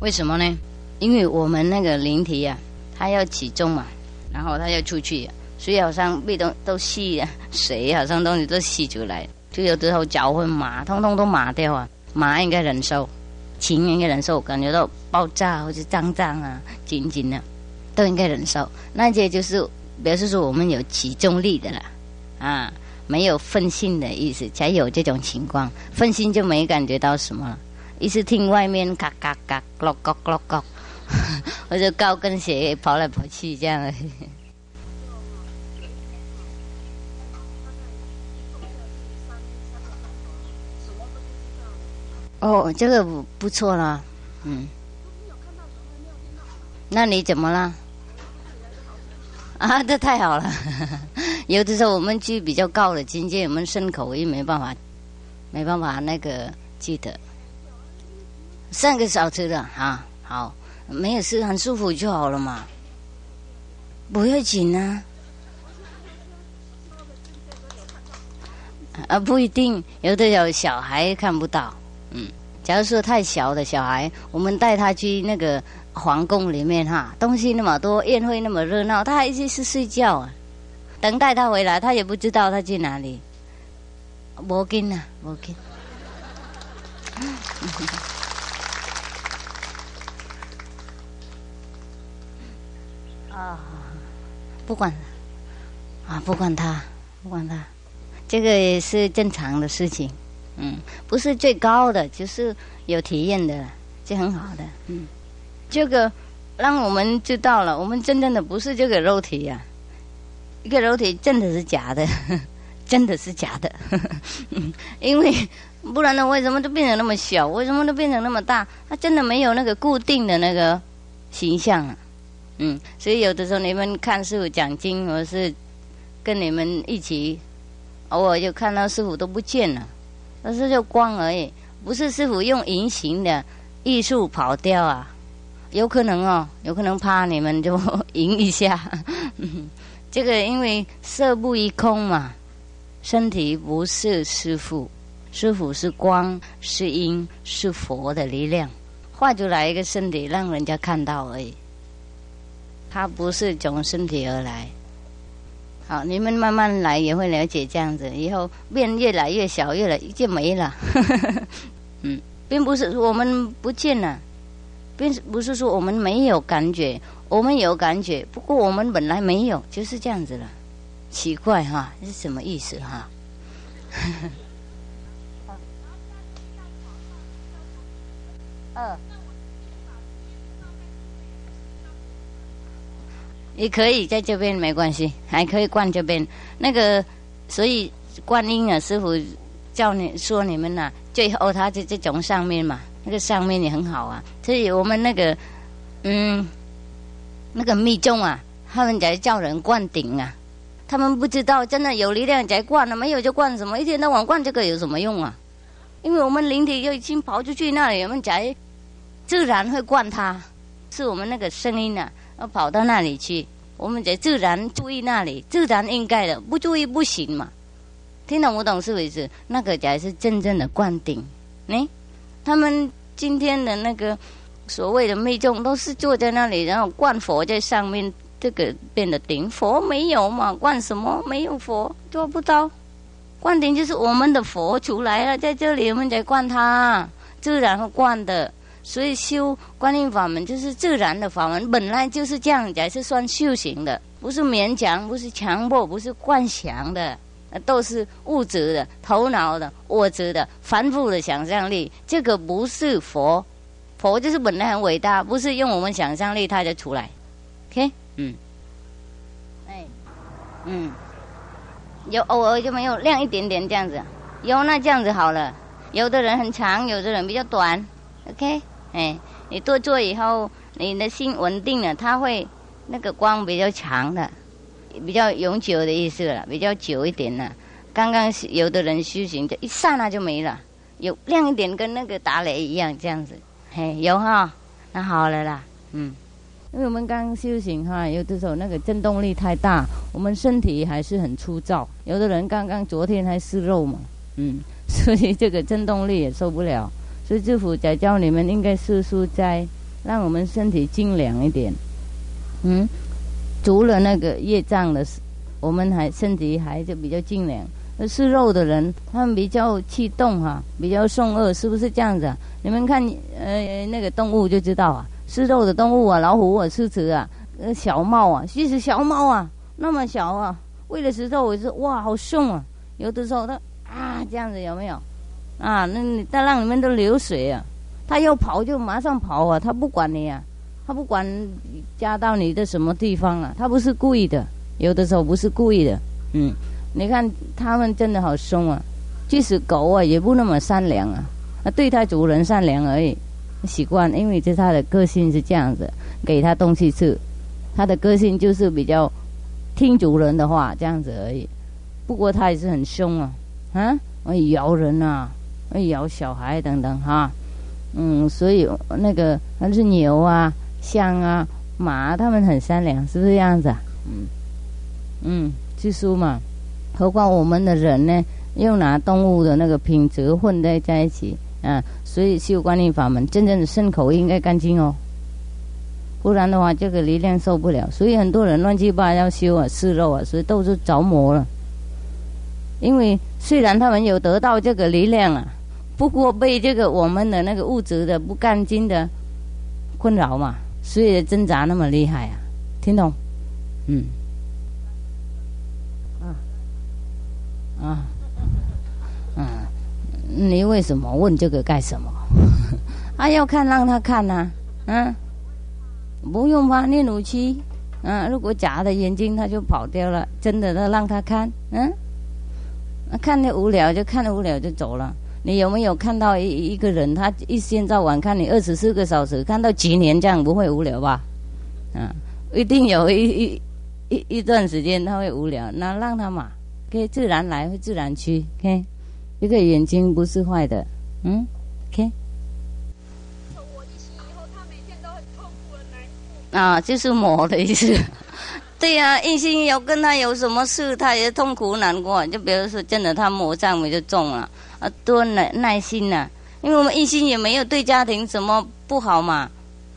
[SPEAKER 1] 为什么呢？因为我们那个灵体呀，它要起重嘛，然后它要出去，所以好像被东都吸呀，水好像东西都吸出来，就有时候脚会麻，通通都麻掉啊。麻应该忍受，轻应该忍受，感觉到爆炸或者胀胀啊、紧紧的，都应该忍受。那些就是表示说我们有集中力的了啊，没有分心的意思，才有这种情况。分心就没感觉到什么了，一直听外面嘎嘎嘎、咯咯咯咯，或者高跟鞋跑来跑去这样。哦，这个不不错啦，嗯。那你怎么了？啊，这太好了！有的时候我们去比较高的境界，我们顺口又没办法，没办法那个记得。三个小时的啊，好，没有事，很舒服就好了嘛。不要紧啊。啊，不一定，有的有小孩看不到。嗯，假如说太小的小孩，我们带他去那个皇宫里面哈，东西那么多，宴会那么热闹，他还是是睡觉啊。等待他回来，他也不知道他去哪里。摩根啊，摩根。啊，不管，啊，不管他，不管他，这个也是正常的事情。嗯，不是最高的，就是有体验的，就很好的。嗯，这个让我们知道了，我们真正的不是这个肉体呀，一个肉体真的是假的，真的是假的。因为不然呢，为什么都变成那么小？为什么都变成那么大？它真的没有那个固定的那个形象啊。嗯，所以有的时候你们看师傅讲经，或是跟你们一起，偶尔就看到师傅都不见了。那是就光而已，不是师傅用隐形的艺术跑掉啊？有可能哦，有可能怕你们就 赢一下。这个因为色不异空嘛，身体不是师傅，师傅是光，是因，是佛的力量，画出来一个身体让人家看到而已。他不是从身体而来。好，你们慢慢来也会了解这样子，以后变越来越小，越来就没了。嗯，并不是我们不见了，并不是说我们没有感觉，我们有感觉，不过我们本来没有，就是这样子了。奇怪哈，是什么意思哈？二。也可以在这边没关系，还可以灌这边那个，所以观音啊，师傅叫你说你们呐，最后他在这种上面嘛，那个上面也很好啊。所以我们那个嗯，那个密宗啊，他们在叫人灌顶啊，他们不知道真的有力量在灌了，没有就灌什么，一天到晚灌这个有什么用啊？因为我们灵体就已经跑出去那里，我们才自然会灌它，是我们那个声音啊。要跑到那里去，我们得自然注意那里，自然应该的，不注意不行嘛。听懂不懂是为止？那个才是真正的灌顶。哎，他们今天的那个所谓的密宗，都是坐在那里，然后灌佛在上面，这个变得顶。佛没有嘛？灌什么？没有佛做不到。灌顶就是我们的佛出来了，在这里我们在灌它，自然会灌的。所以修观音法门就是自然的法门，本来就是这样才是算修行的，不是勉强，不是强迫，不是幻想的，都是物质的、头脑的、物质的、繁复的想象力。这个不是佛，佛就是本来很伟大，不是用我们想象力它就出来。OK，嗯，哎，嗯，有偶尔就没有亮一点点这样子，有那这样子好了。有的人很长，有的人比较短。OK。哎，你多做以后，你的心稳定了，它会那个光比较长的，比较永久的意思了，比较久一点了。刚刚有的人修行就一刹那就没了，有亮一点，跟那个打雷一样这样子。嘿，有哈，那好了啦，嗯，因为我们刚修行哈，有的时候那个震动力太大，我们身体还是很粗糙。有的人刚刚昨天还是肉嘛，嗯，所以这个震动力也受不了。所以，师傅在教你们应该是说，在让我们身体精良一点。嗯，除了那个业障的，我们还身体还就比较精良。吃肉的人，他们比较气动哈，比较凶恶，是不是这样子啊？你们看，呃，那个动物就知道啊，吃肉的动物啊，老虎啊，狮子啊，呃，小猫啊，其实小猫啊，那么小啊，为了吃肉，我是哇，好凶啊！有的时候它啊，这样子有没有？啊，那你再让你们都流水啊，它要跑就马上跑啊，它不管你啊，它不管加到你的什么地方啊，它不是故意的，有的时候不是故意的，嗯。你看，他们真的好凶啊！即使狗啊，也不那么善良啊，啊，对它主人善良而已，习惯，因为这它的个性是这样子，给它东西吃，它的个性就是比较听主人的话，这样子而已。不过它也是很凶啊，啊，会咬人啊，会咬小孩等等哈，嗯，所以那个那是牛啊、象啊、马，它们很善良，是不是这样子啊？嗯，嗯，记书嘛。何况我们的人呢，又拿动物的那个品质混在在一起啊，所以修观音法门，真正的牲口应该干净哦，不然的话，这个力量受不了。所以很多人乱七八糟修啊，吃肉啊，所以都是着魔了。因为虽然他们有得到这个力量啊，不过被这个我们的那个物质的不干净的困扰嘛，所以挣扎那么厉害啊，听懂？嗯。啊，嗯，你为什么问这个干什么？啊，要看让他看呐，嗯，不用怕，念武器，嗯，如果假的眼睛他就跑掉了，真的他让他看，嗯，看的无聊就看的无聊就走了。你有没有看到一一个人，他一天到晚看你二十四个小时，看到几年这样不会无聊吧？嗯，一定有一一一一段时间他会无聊，那让他嘛。可以自然来，会自然去。OK，一个眼睛不是坏的。嗯，OK。啊，就是魔的意思。对呀，印心有跟他有什么事，他也痛苦难过。就比如说，真的他魔障我就中了啊，多耐耐心呐。因为我们印心也没有对家庭什么不好嘛，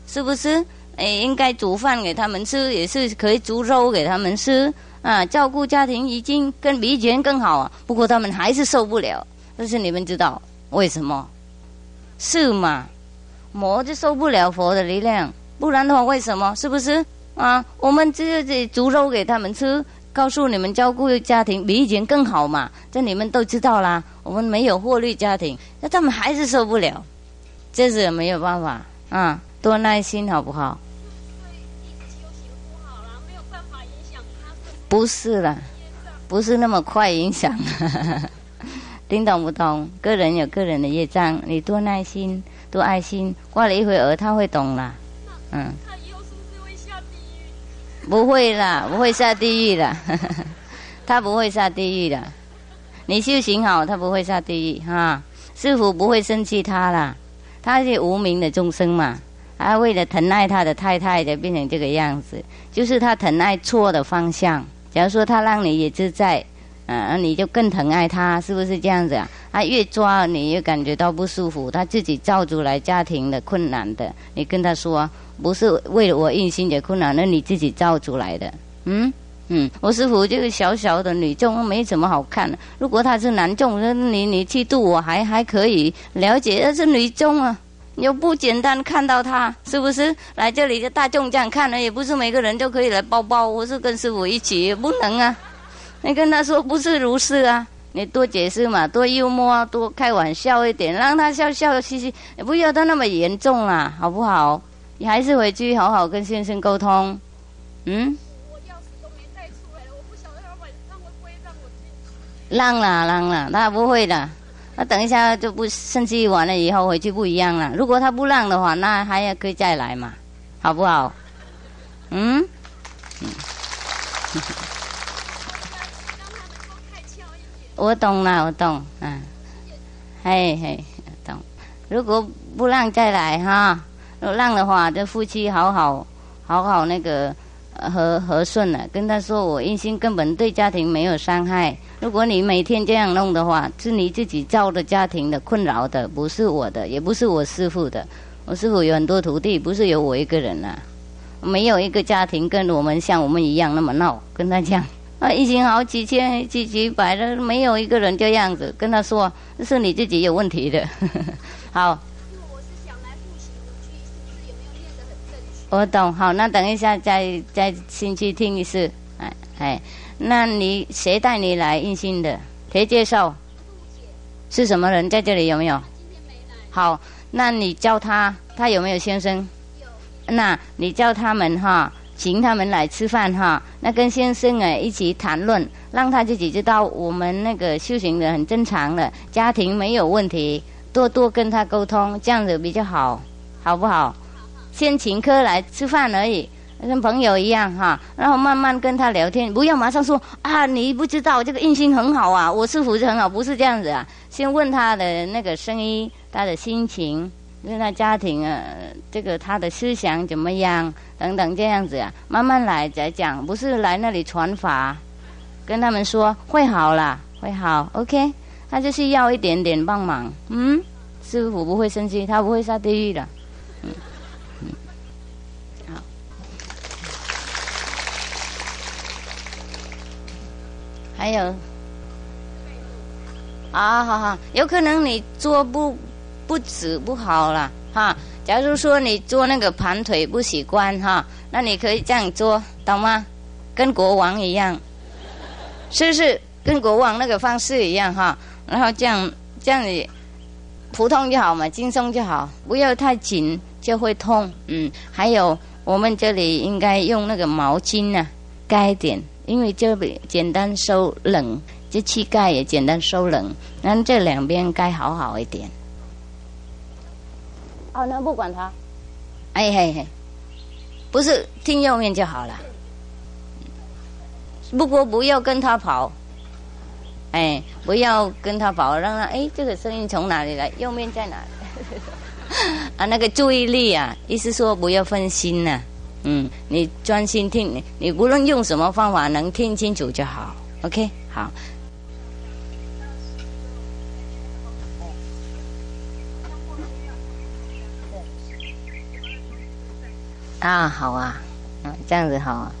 [SPEAKER 1] 是不是？哎，应该煮饭给他们吃，也是可以煮肉给他们吃。啊，照顾家庭已经跟比以前更好啊，不过他们还是受不了。但是你们知道为什么？是嘛？魔就受不了佛的力量，不然的话为什么？是不是？啊，我们这这煮肉给他们吃，告诉你们照顾家庭比以前更好嘛，这你们都知道啦。我们没有获利家庭，那他们还是受不了，这是没有办法啊，多耐心好不好？不是了，不是那么快影响，听懂不懂？个人有个人的业障，你多耐心，多爱心，过了一会儿他会懂了。嗯。他以后是不是会下地狱？不会啦，不会下地狱的，他不会下地狱的。你修行好，他不会下地狱哈。师傅不会生气他啦，他是无名的众生嘛，他为了疼爱他的太太，就变成这个样子，就是他疼爱错的方向。假如说他让你也自在，嗯，你就更疼爱他，是不是这样子啊？他越抓你越感觉到不舒服，他自己造出来家庭的困难的。你跟他说，不是为了我硬心的困难，那你自己造出来的。嗯嗯，我师傅这个小小的女众没什么好看的。如果他是男众，那你你去度我还还可以了解，那是女众啊。又不简单，看到他是不是来这里的大众这样看呢？也不是每个人都可以来抱抱，我是跟师傅一起，也不能啊。你跟他说不是如是啊，你多解释嘛，多幽默，多开玩笑一点，让他笑笑嘻嘻，也不要他那么严重啊，好不好？你还是回去好好跟先生沟通，嗯。我钥匙都没带出来我不晓得他晚上会不会让我进。让了，让了，他不会的。那等一下就不生气完了以后回去不一样了。如果他不让的话，那还要可以再来嘛，好不好？嗯。我懂了，我懂，嗯。嘿嘿，懂。如果不让再来哈，如果让的话，这夫妻好好好好那个和和顺了。跟他说，我一心根本对家庭没有伤害。如果你每天这样弄的话，是你自己造的家庭的困扰的，不是我的，也不是我师傅的。我师傅有很多徒弟，不是有我一个人啊。没有一个家庭跟我们像我们一样那么闹，跟他讲啊，一行好几千、几几百了，没有一个人这样子跟他说，是你自己有问题的。好。我懂，好，那等一下再再先去听一次，哎哎，那你谁带你来应信的？谁介绍？是什么人在这里？有没有？好，那你叫他，他有没有先生？有。那你叫他们哈，请他们来吃饭哈。那跟先生哎一起谈论，让他自己知道我们那个修行的很正常的，家庭没有问题，多多跟他沟通，这样子比较好，好不好？先请客来吃饭而已，跟朋友一样哈，然后慢慢跟他聊天，不要马上说啊，你不知道这个印心很好啊，我师傅是很好，不是这样子啊。先问他的那个声音，他的心情，问他家庭啊，这个他的思想怎么样等等这样子啊，慢慢来再讲，不是来那里传法，跟他们说会好啦，会好，OK，他就是要一点点帮忙，嗯，师傅不会生气，他不会下地狱的。还有，啊，好好，有可能你做不不止不好了哈。假如说你做那个盘腿不习惯哈，那你可以这样做，懂吗？跟国王一样，是不是？跟国王那个方式一样哈。然后这样这样你，普通就好嘛，轻松就好，不要太紧就会痛。嗯，还有我们这里应该用那个毛巾呢，盖一点。因为这边简单收冷，这膝盖也简单收冷，那这两边该好好一点。哦，那不管他，哎嘿嘿，不是听右面就好了。不过不要跟他跑，哎，不要跟他跑，让他哎，这个声音从哪里来？右面在哪？啊，那个注意力啊，意思说不要分心呐。嗯，你专心听，你你无论用什么方法，能听清楚就好。OK，好。啊，好啊，嗯，这样子好啊。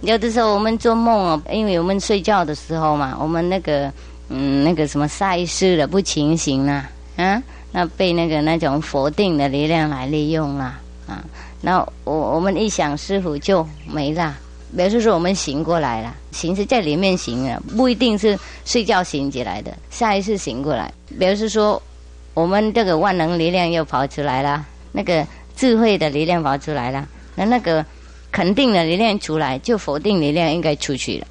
[SPEAKER 1] 有的时候我们做梦哦，因为我们睡觉的时候嘛，我们那个嗯，那个什么下意识的不清醒啊，那被那个那种否定的力量来利用了啊。那我我们一想，师傅就没了。比如说，我们醒过来了，醒是在里面醒了，不一定是睡觉醒起来的。下一次醒过来，比如说，我们这个万能力量又跑出来了，那个智慧的力量跑出来了，那那个肯定的力量出来，就否定力量应该出去了，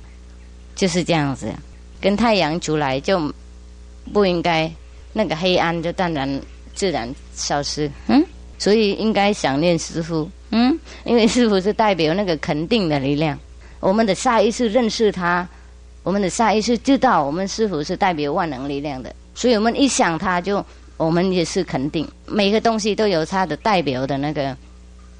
[SPEAKER 1] 就是这样子。跟太阳出来就不应该，那个黑暗就当然自然消失。嗯。所以应该想念师傅，嗯，因为师傅是代表那个肯定的力量。我们的下意识认识他，我们的下意识知道我们师傅是代表万能力量的，所以我们一想他就，我们也是肯定。每个东西都有它的代表的那个，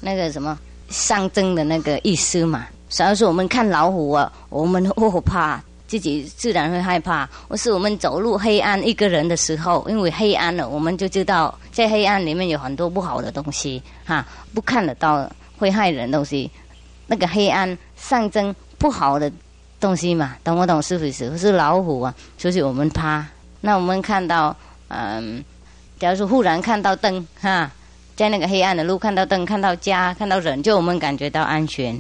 [SPEAKER 1] 那个什么象征的那个意思嘛。假如说我们看老虎啊，我们哦怕。自己自然会害怕，或是我们走入黑暗一个人的时候，因为黑暗了，我们就知道在黑暗里面有很多不好的东西，哈，不看得到会害人东西。那个黑暗象征不好的东西嘛，懂不懂？是不是？是老虎啊，所以我们怕。那我们看到，嗯，假如说忽然看到灯，哈，在那个黑暗的路看到灯，看到家，看到人，就我们感觉到安全。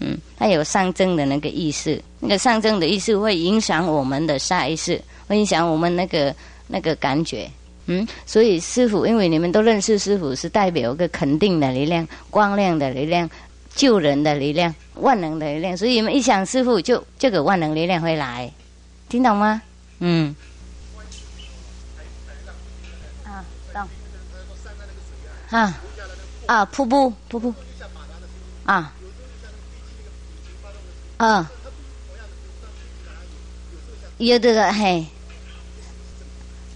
[SPEAKER 1] 嗯，它有上证的那个意思，那个上证的意思会影响我们的下意识，会影响我们那个那个感觉。嗯，所以师傅，因为你们都认识师傅，是代表一个肯定的力量、光亮的力量、救人的力量、万能的力量，所以你们一想师傅，就这个万能力量会来，听懂吗？嗯。啊，懂。啊啊，瀑布，瀑布。啊。啊，有的嘿，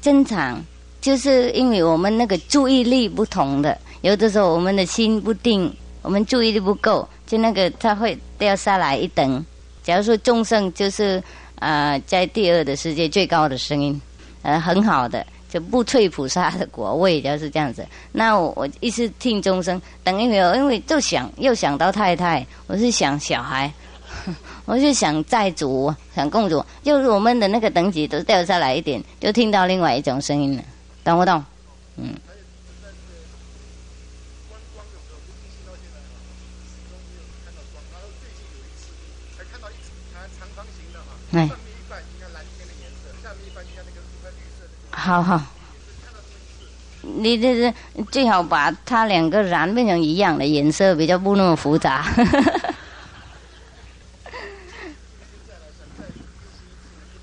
[SPEAKER 1] 正常，就是因为我们那个注意力不同的，有的时候我们的心不定，我们注意力不够，就那个它会掉下来一等。假如说众生就是啊，在第二的世界最高的声音，呃，很好的，就不退菩萨的果位，就是这样子。那我我一直听钟声，等一会儿，因为就想又想到太太，我是想小孩。我就想债主，想共主，就是我们的那个等级都掉下来一点，就听到另外一种声音了，懂不懂？嗯。哎。好好。你这是最好把它两个染变成一样的颜色，比较不那么复杂。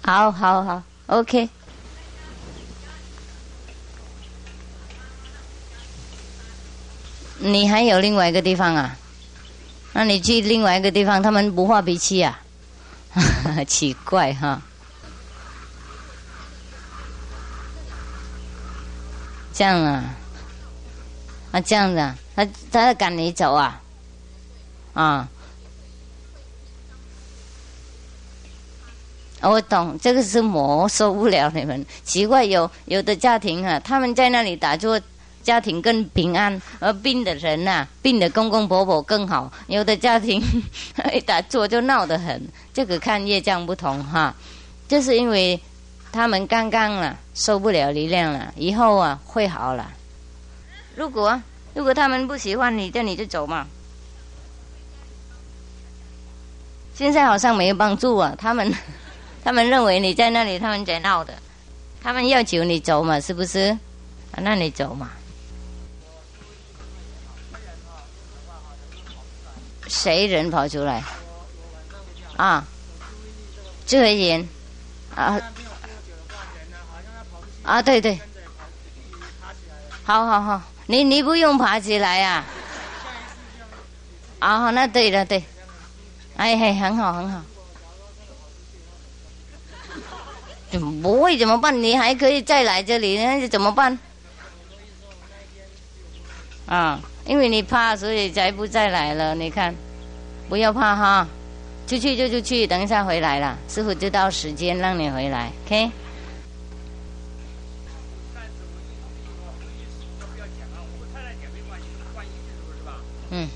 [SPEAKER 1] 好好好，OK。你还有另外一个地方啊？那你去另外一个地方，他们不发脾气啊？奇怪哈。这样啊？啊，这样子啊？他他在赶你走啊？啊？我懂，这个是魔受不了你们。奇怪，有有的家庭啊，他们在那里打坐，家庭更平安；而病的人呐，病的公公婆婆更好。有的家庭 一打坐就闹得很，这个看业障不同哈。就是因为他们刚刚啊受不了力量了，以后啊会好了。如果如果他们不喜欢你，叫你就走嘛。现在好像没有帮助啊，他们。他们认为你在那里，他们在闹的。他们要求你走嘛，是不是？那你走嘛。谁人跑出来？啊，这人啊啊，对对。好好好，你你不用爬起来呀。啊，那对了对。哎嘿，很好很好。不会怎么办？你还可以再来这里，那是怎么办？啊，因为你怕，所以才不再来了。你看，不要怕哈，出去就出去，等一下回来了，师傅就到时间让你回来，OK？嗯。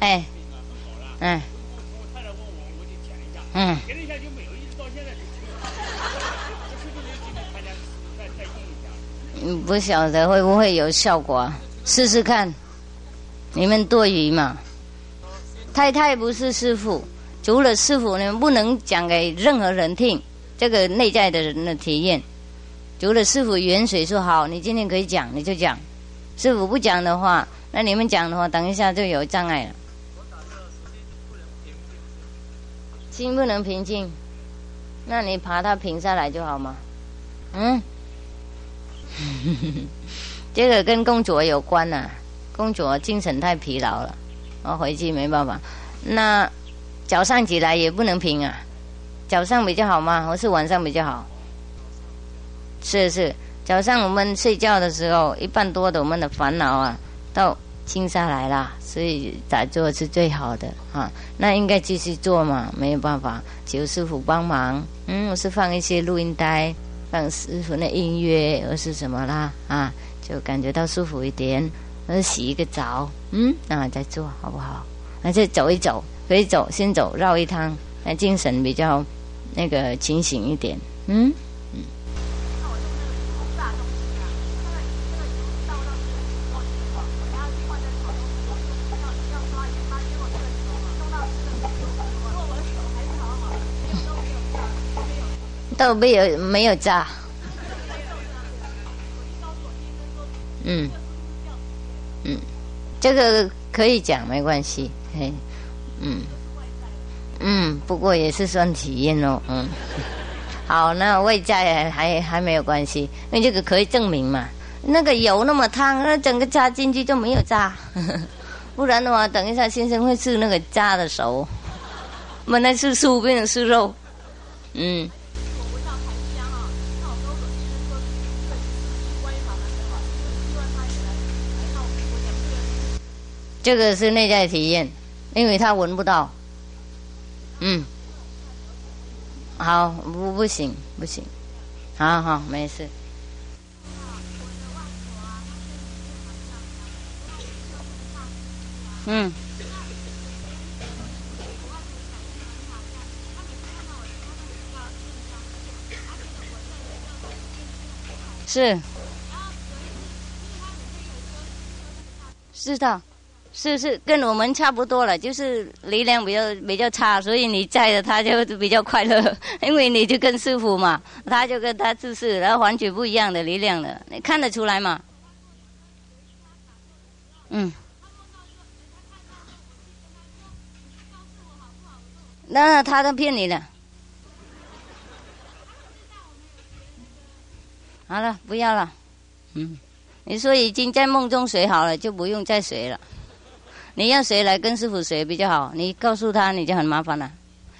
[SPEAKER 1] 哎。哎。嗯，嗯，不晓得会不会有效果，试试看。你们多余嘛？太太不是师傅，除了师傅，你们不能讲给任何人听。这个内在的人的体验，除了师傅远水说好，你今天可以讲，你就讲。师傅不讲的话，那你们讲的话，等一下就有障碍了。心不能平静，那你爬它平下来就好吗？嗯，这个跟公主有关呐。公主精神太疲劳了，我回去没办法。那早上起来也不能平啊，早上比较好吗？还是晚上比较好？是是，早上我们睡觉的时候，一半多的我们的烦恼啊，到静下来啦。所以打坐是最好的啊，那应该继续做嘛，没有办法，求师傅帮忙。嗯，我是放一些录音带，放师傅的音乐，或是什么啦啊，就感觉到舒服一点。我洗一个澡，嗯，那再做好不好？那再走一走，可以走，先走绕一趟，那精神比较那个清醒一点，嗯。都没有没有炸，嗯，嗯，这个可以讲没关系，嘿，嗯，嗯，不过也是算体验哦，嗯，好，那外在还还没有关系，因为这个可以证明嘛，那个油那么烫，那整个扎进去就没有炸，不然的话，等一下先生会吃那个炸的熟，本来是素变成吃肉，嗯。这个是内在体验，因为他闻不到。嗯，好，不不行不行，好好没事。嗯。是。知道，是是跟我们差不多了，就是力量比较比较差，所以你在的他就比较快乐，因为你就跟师傅嘛，他就跟他自是，然后完全不一样的力量了，你看得出来吗？嗯。那他都骗你的。好了，不要了，嗯。你说已经在梦中学好了，就不用再学了。你要谁来跟师傅学比较好？你告诉他你就很麻烦了，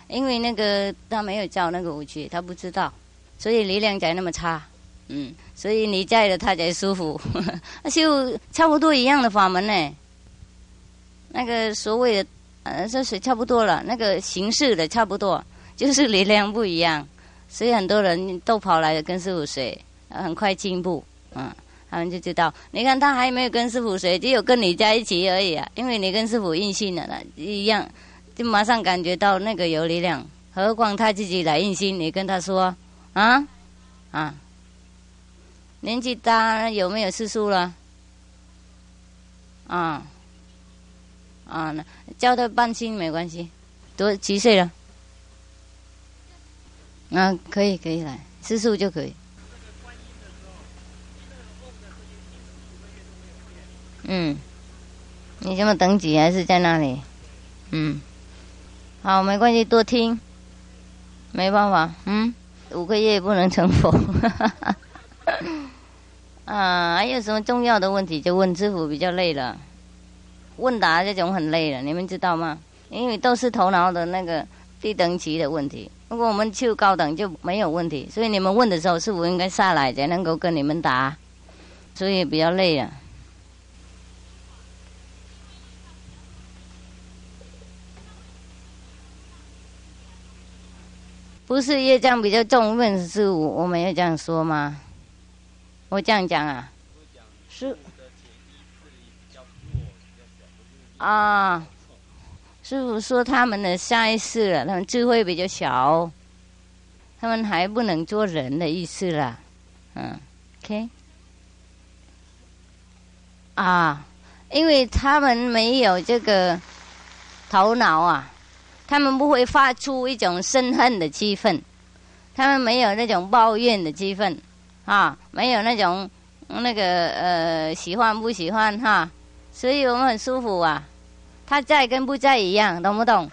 [SPEAKER 1] 因为那个他没有教那个武器，他不知道，所以力量才那么差。嗯，所以你在了他才舒服，就差不多一样的法门呢。那个所谓的呃，这是差不多了，那个形式的差不多，就是力量不一样，所以很多人都跑来跟师傅学，很快进步，嗯。他们就知道，你看他还没有跟师傅学，只有跟你在一起而已啊。因为你跟师傅印心了，一样，就马上感觉到那个有力量。何况他自己来印心，你跟他说啊啊，年纪大有没有吃素了？啊啊，叫他半心没关系，多几岁了？啊，可以可以来吃素就可以。嗯，你这么等级还是在那里？嗯，好，没关系，多听，没办法，嗯，五个月不能成佛。啊，还有什么重要的问题就问师傅，比较累了。问答这种很累了，你们知道吗？因为都是头脑的那个低等级的问题。如果我们去高等就没有问题，所以你们问的时候，师傅应该下来才能够跟你们答，所以比较累啊。不是业障比较重，问是我我没有这样说吗？我这样讲啊？是啊，师傅说他们的下意识了，他们智慧比较小，他们还不能做人的意思了，嗯，OK，啊，因为他们没有这个头脑啊。他们不会发出一种深恨的气氛，他们没有那种抱怨的气氛，啊，没有那种那个呃喜欢不喜欢哈，所以我们很舒服啊。他在跟不在一样，懂不懂？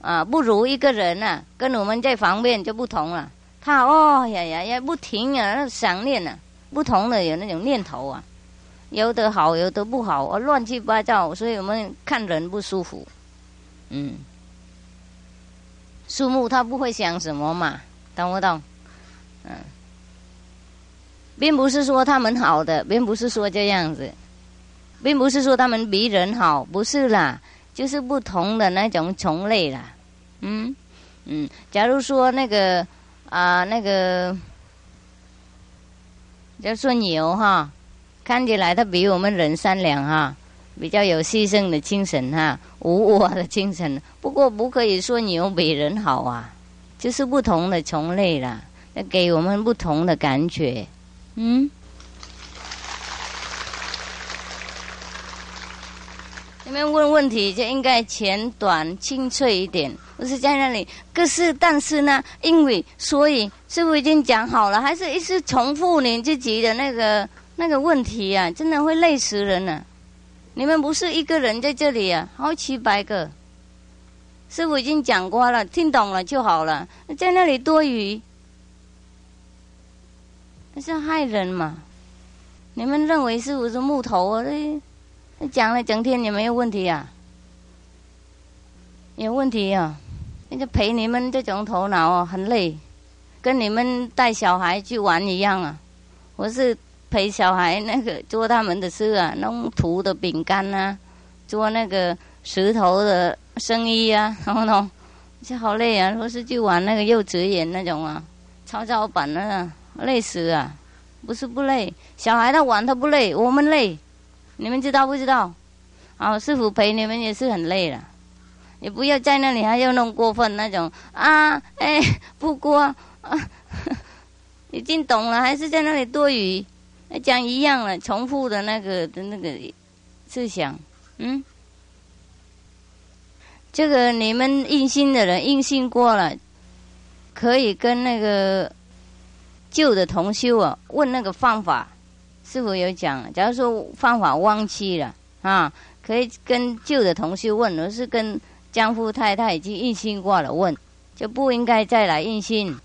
[SPEAKER 1] 啊，不如一个人啊，跟我们在方面就不同了。他哦呀呀呀不停啊，想念啊，不同的有那种念头啊，有的好，有的不好，啊乱七八糟，所以我们看人不舒服，嗯。树木它不会想什么嘛，懂不懂？嗯，并不是说他们好的，并不是说这样子，并不是说他们比人好，不是啦，就是不同的那种虫类啦。嗯嗯，假如说那个啊那个，假如说牛哈，看起来它比我们人善良哈。比较有牺牲的精神哈，无我的精神。不过不可以说牛比人好啊，就是不同的虫类啦，要给我们不同的感觉。嗯，你们问问题就应该简短清脆一点，不是在那里。可是但是呢，因为所以师傅已经讲好了，还是一直重复你自己的那个那个问题啊，真的会累死人呢。你们不是一个人在这里啊，好几百个。师傅已经讲过了，听懂了就好了。在那里多余，那是害人嘛？你们认为师傅是木头啊？这讲了整天也没有问题啊？有问题啊？那就陪你们这种头脑啊，很累，跟你们带小孩去玩一样啊。我是。陪小孩那个做他们的事啊，弄土的饼干呐，做那个石头的生意啊，然后呢，就好累啊！说是去玩那个幼稚园那种啊，跷跷板啊，累死啊！不是不累，小孩他玩他不累，我们累，你们知道不知道？啊，师傅陪你们也是很累了，也不要在那里还要弄过分那种啊，哎，不过啊，已经懂了，还是在那里多余，讲一样了，重复的那个的那个思想，嗯，这个你们硬心的人硬心过了，可以跟那个旧的同修啊问那个方法，师傅有讲，假如说方法忘记了啊。可以跟旧的同修问，而是跟江夫太太已经印心过了问，就不应该再来印心。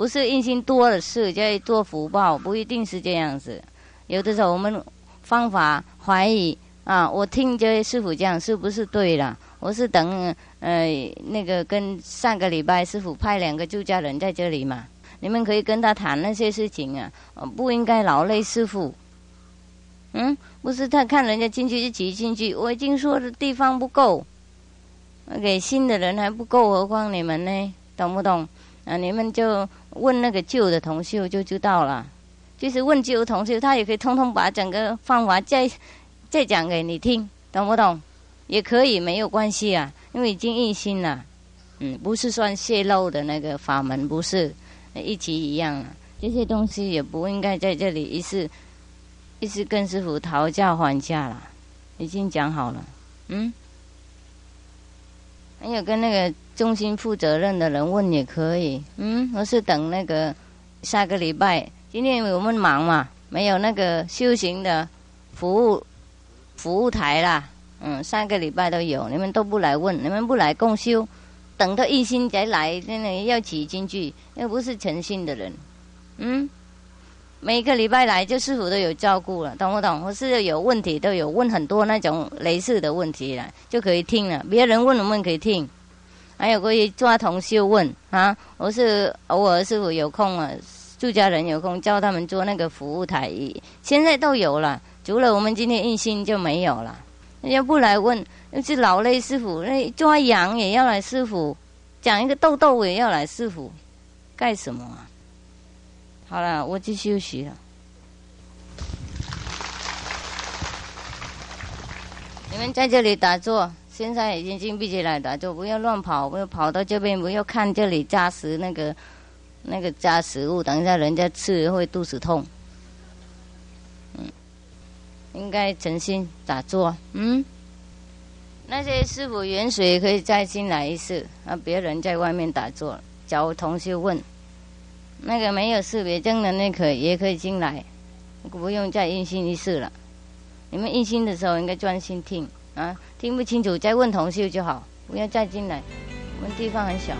[SPEAKER 1] 不是印心多的事，就要做福报，不一定是这样子。有的时候我们方法怀疑啊，我听这位师傅讲是不是对了？我是等呃那个跟上个礼拜师傅派两个住家人在这里嘛，你们可以跟他谈那些事情啊，不应该劳累师傅。嗯，不是他看人家进去就挤进去，我已经说的地方不够，给新的人还不够，何况你们呢？懂不懂？啊，你们就问那个旧的同修就知道了。就是问旧同修，他也可以通通把整个方法再再讲给你听，懂不懂？也可以没有关系啊，因为已经一心了。嗯，不是算泄露的那个法门，不是一起一样了。这些东西也不应该在这里一次。一直跟师傅讨价还价了，已经讲好了，嗯，还有跟那个中心负责任的人问也可以，嗯，我是等那个下个礼拜，今天我们忙嘛，没有那个修行的服务服务台啦，嗯，上个礼拜都有，你们都不来问，你们不来共修，等到一心才来，真的要挤进去，又不是诚信的人，嗯。每个礼拜来，就师傅都有照顾了，懂不懂？我是有问题都有问很多那种类似的问题了，就可以听了。别人问我们可以听，还有可以抓同修问啊。我是偶尔师傅有空啊，住家人有空教他们做那个服务台，现在都有了。除了我们今天一心就没有了。人家不来问，那是劳累师傅，那抓羊也要来师傅，讲一个豆豆也要来师傅，干什么啊？好了，我去休息了。你们在这里打坐，现在已经禁闭起来打坐，不要乱跑，不要跑到这边，不要看这里加食那个那个加食物，等一下人家吃会肚子痛。嗯，应该诚心打坐。嗯，那些师傅远水可以再进来一次，啊，别人在外面打坐，找同学问。那个没有识别证的那可也可以进来，不用再硬心一次了。你们硬心的时候应该专心听啊，听不清楚再问同事就好，不要再进来，我们地方很小。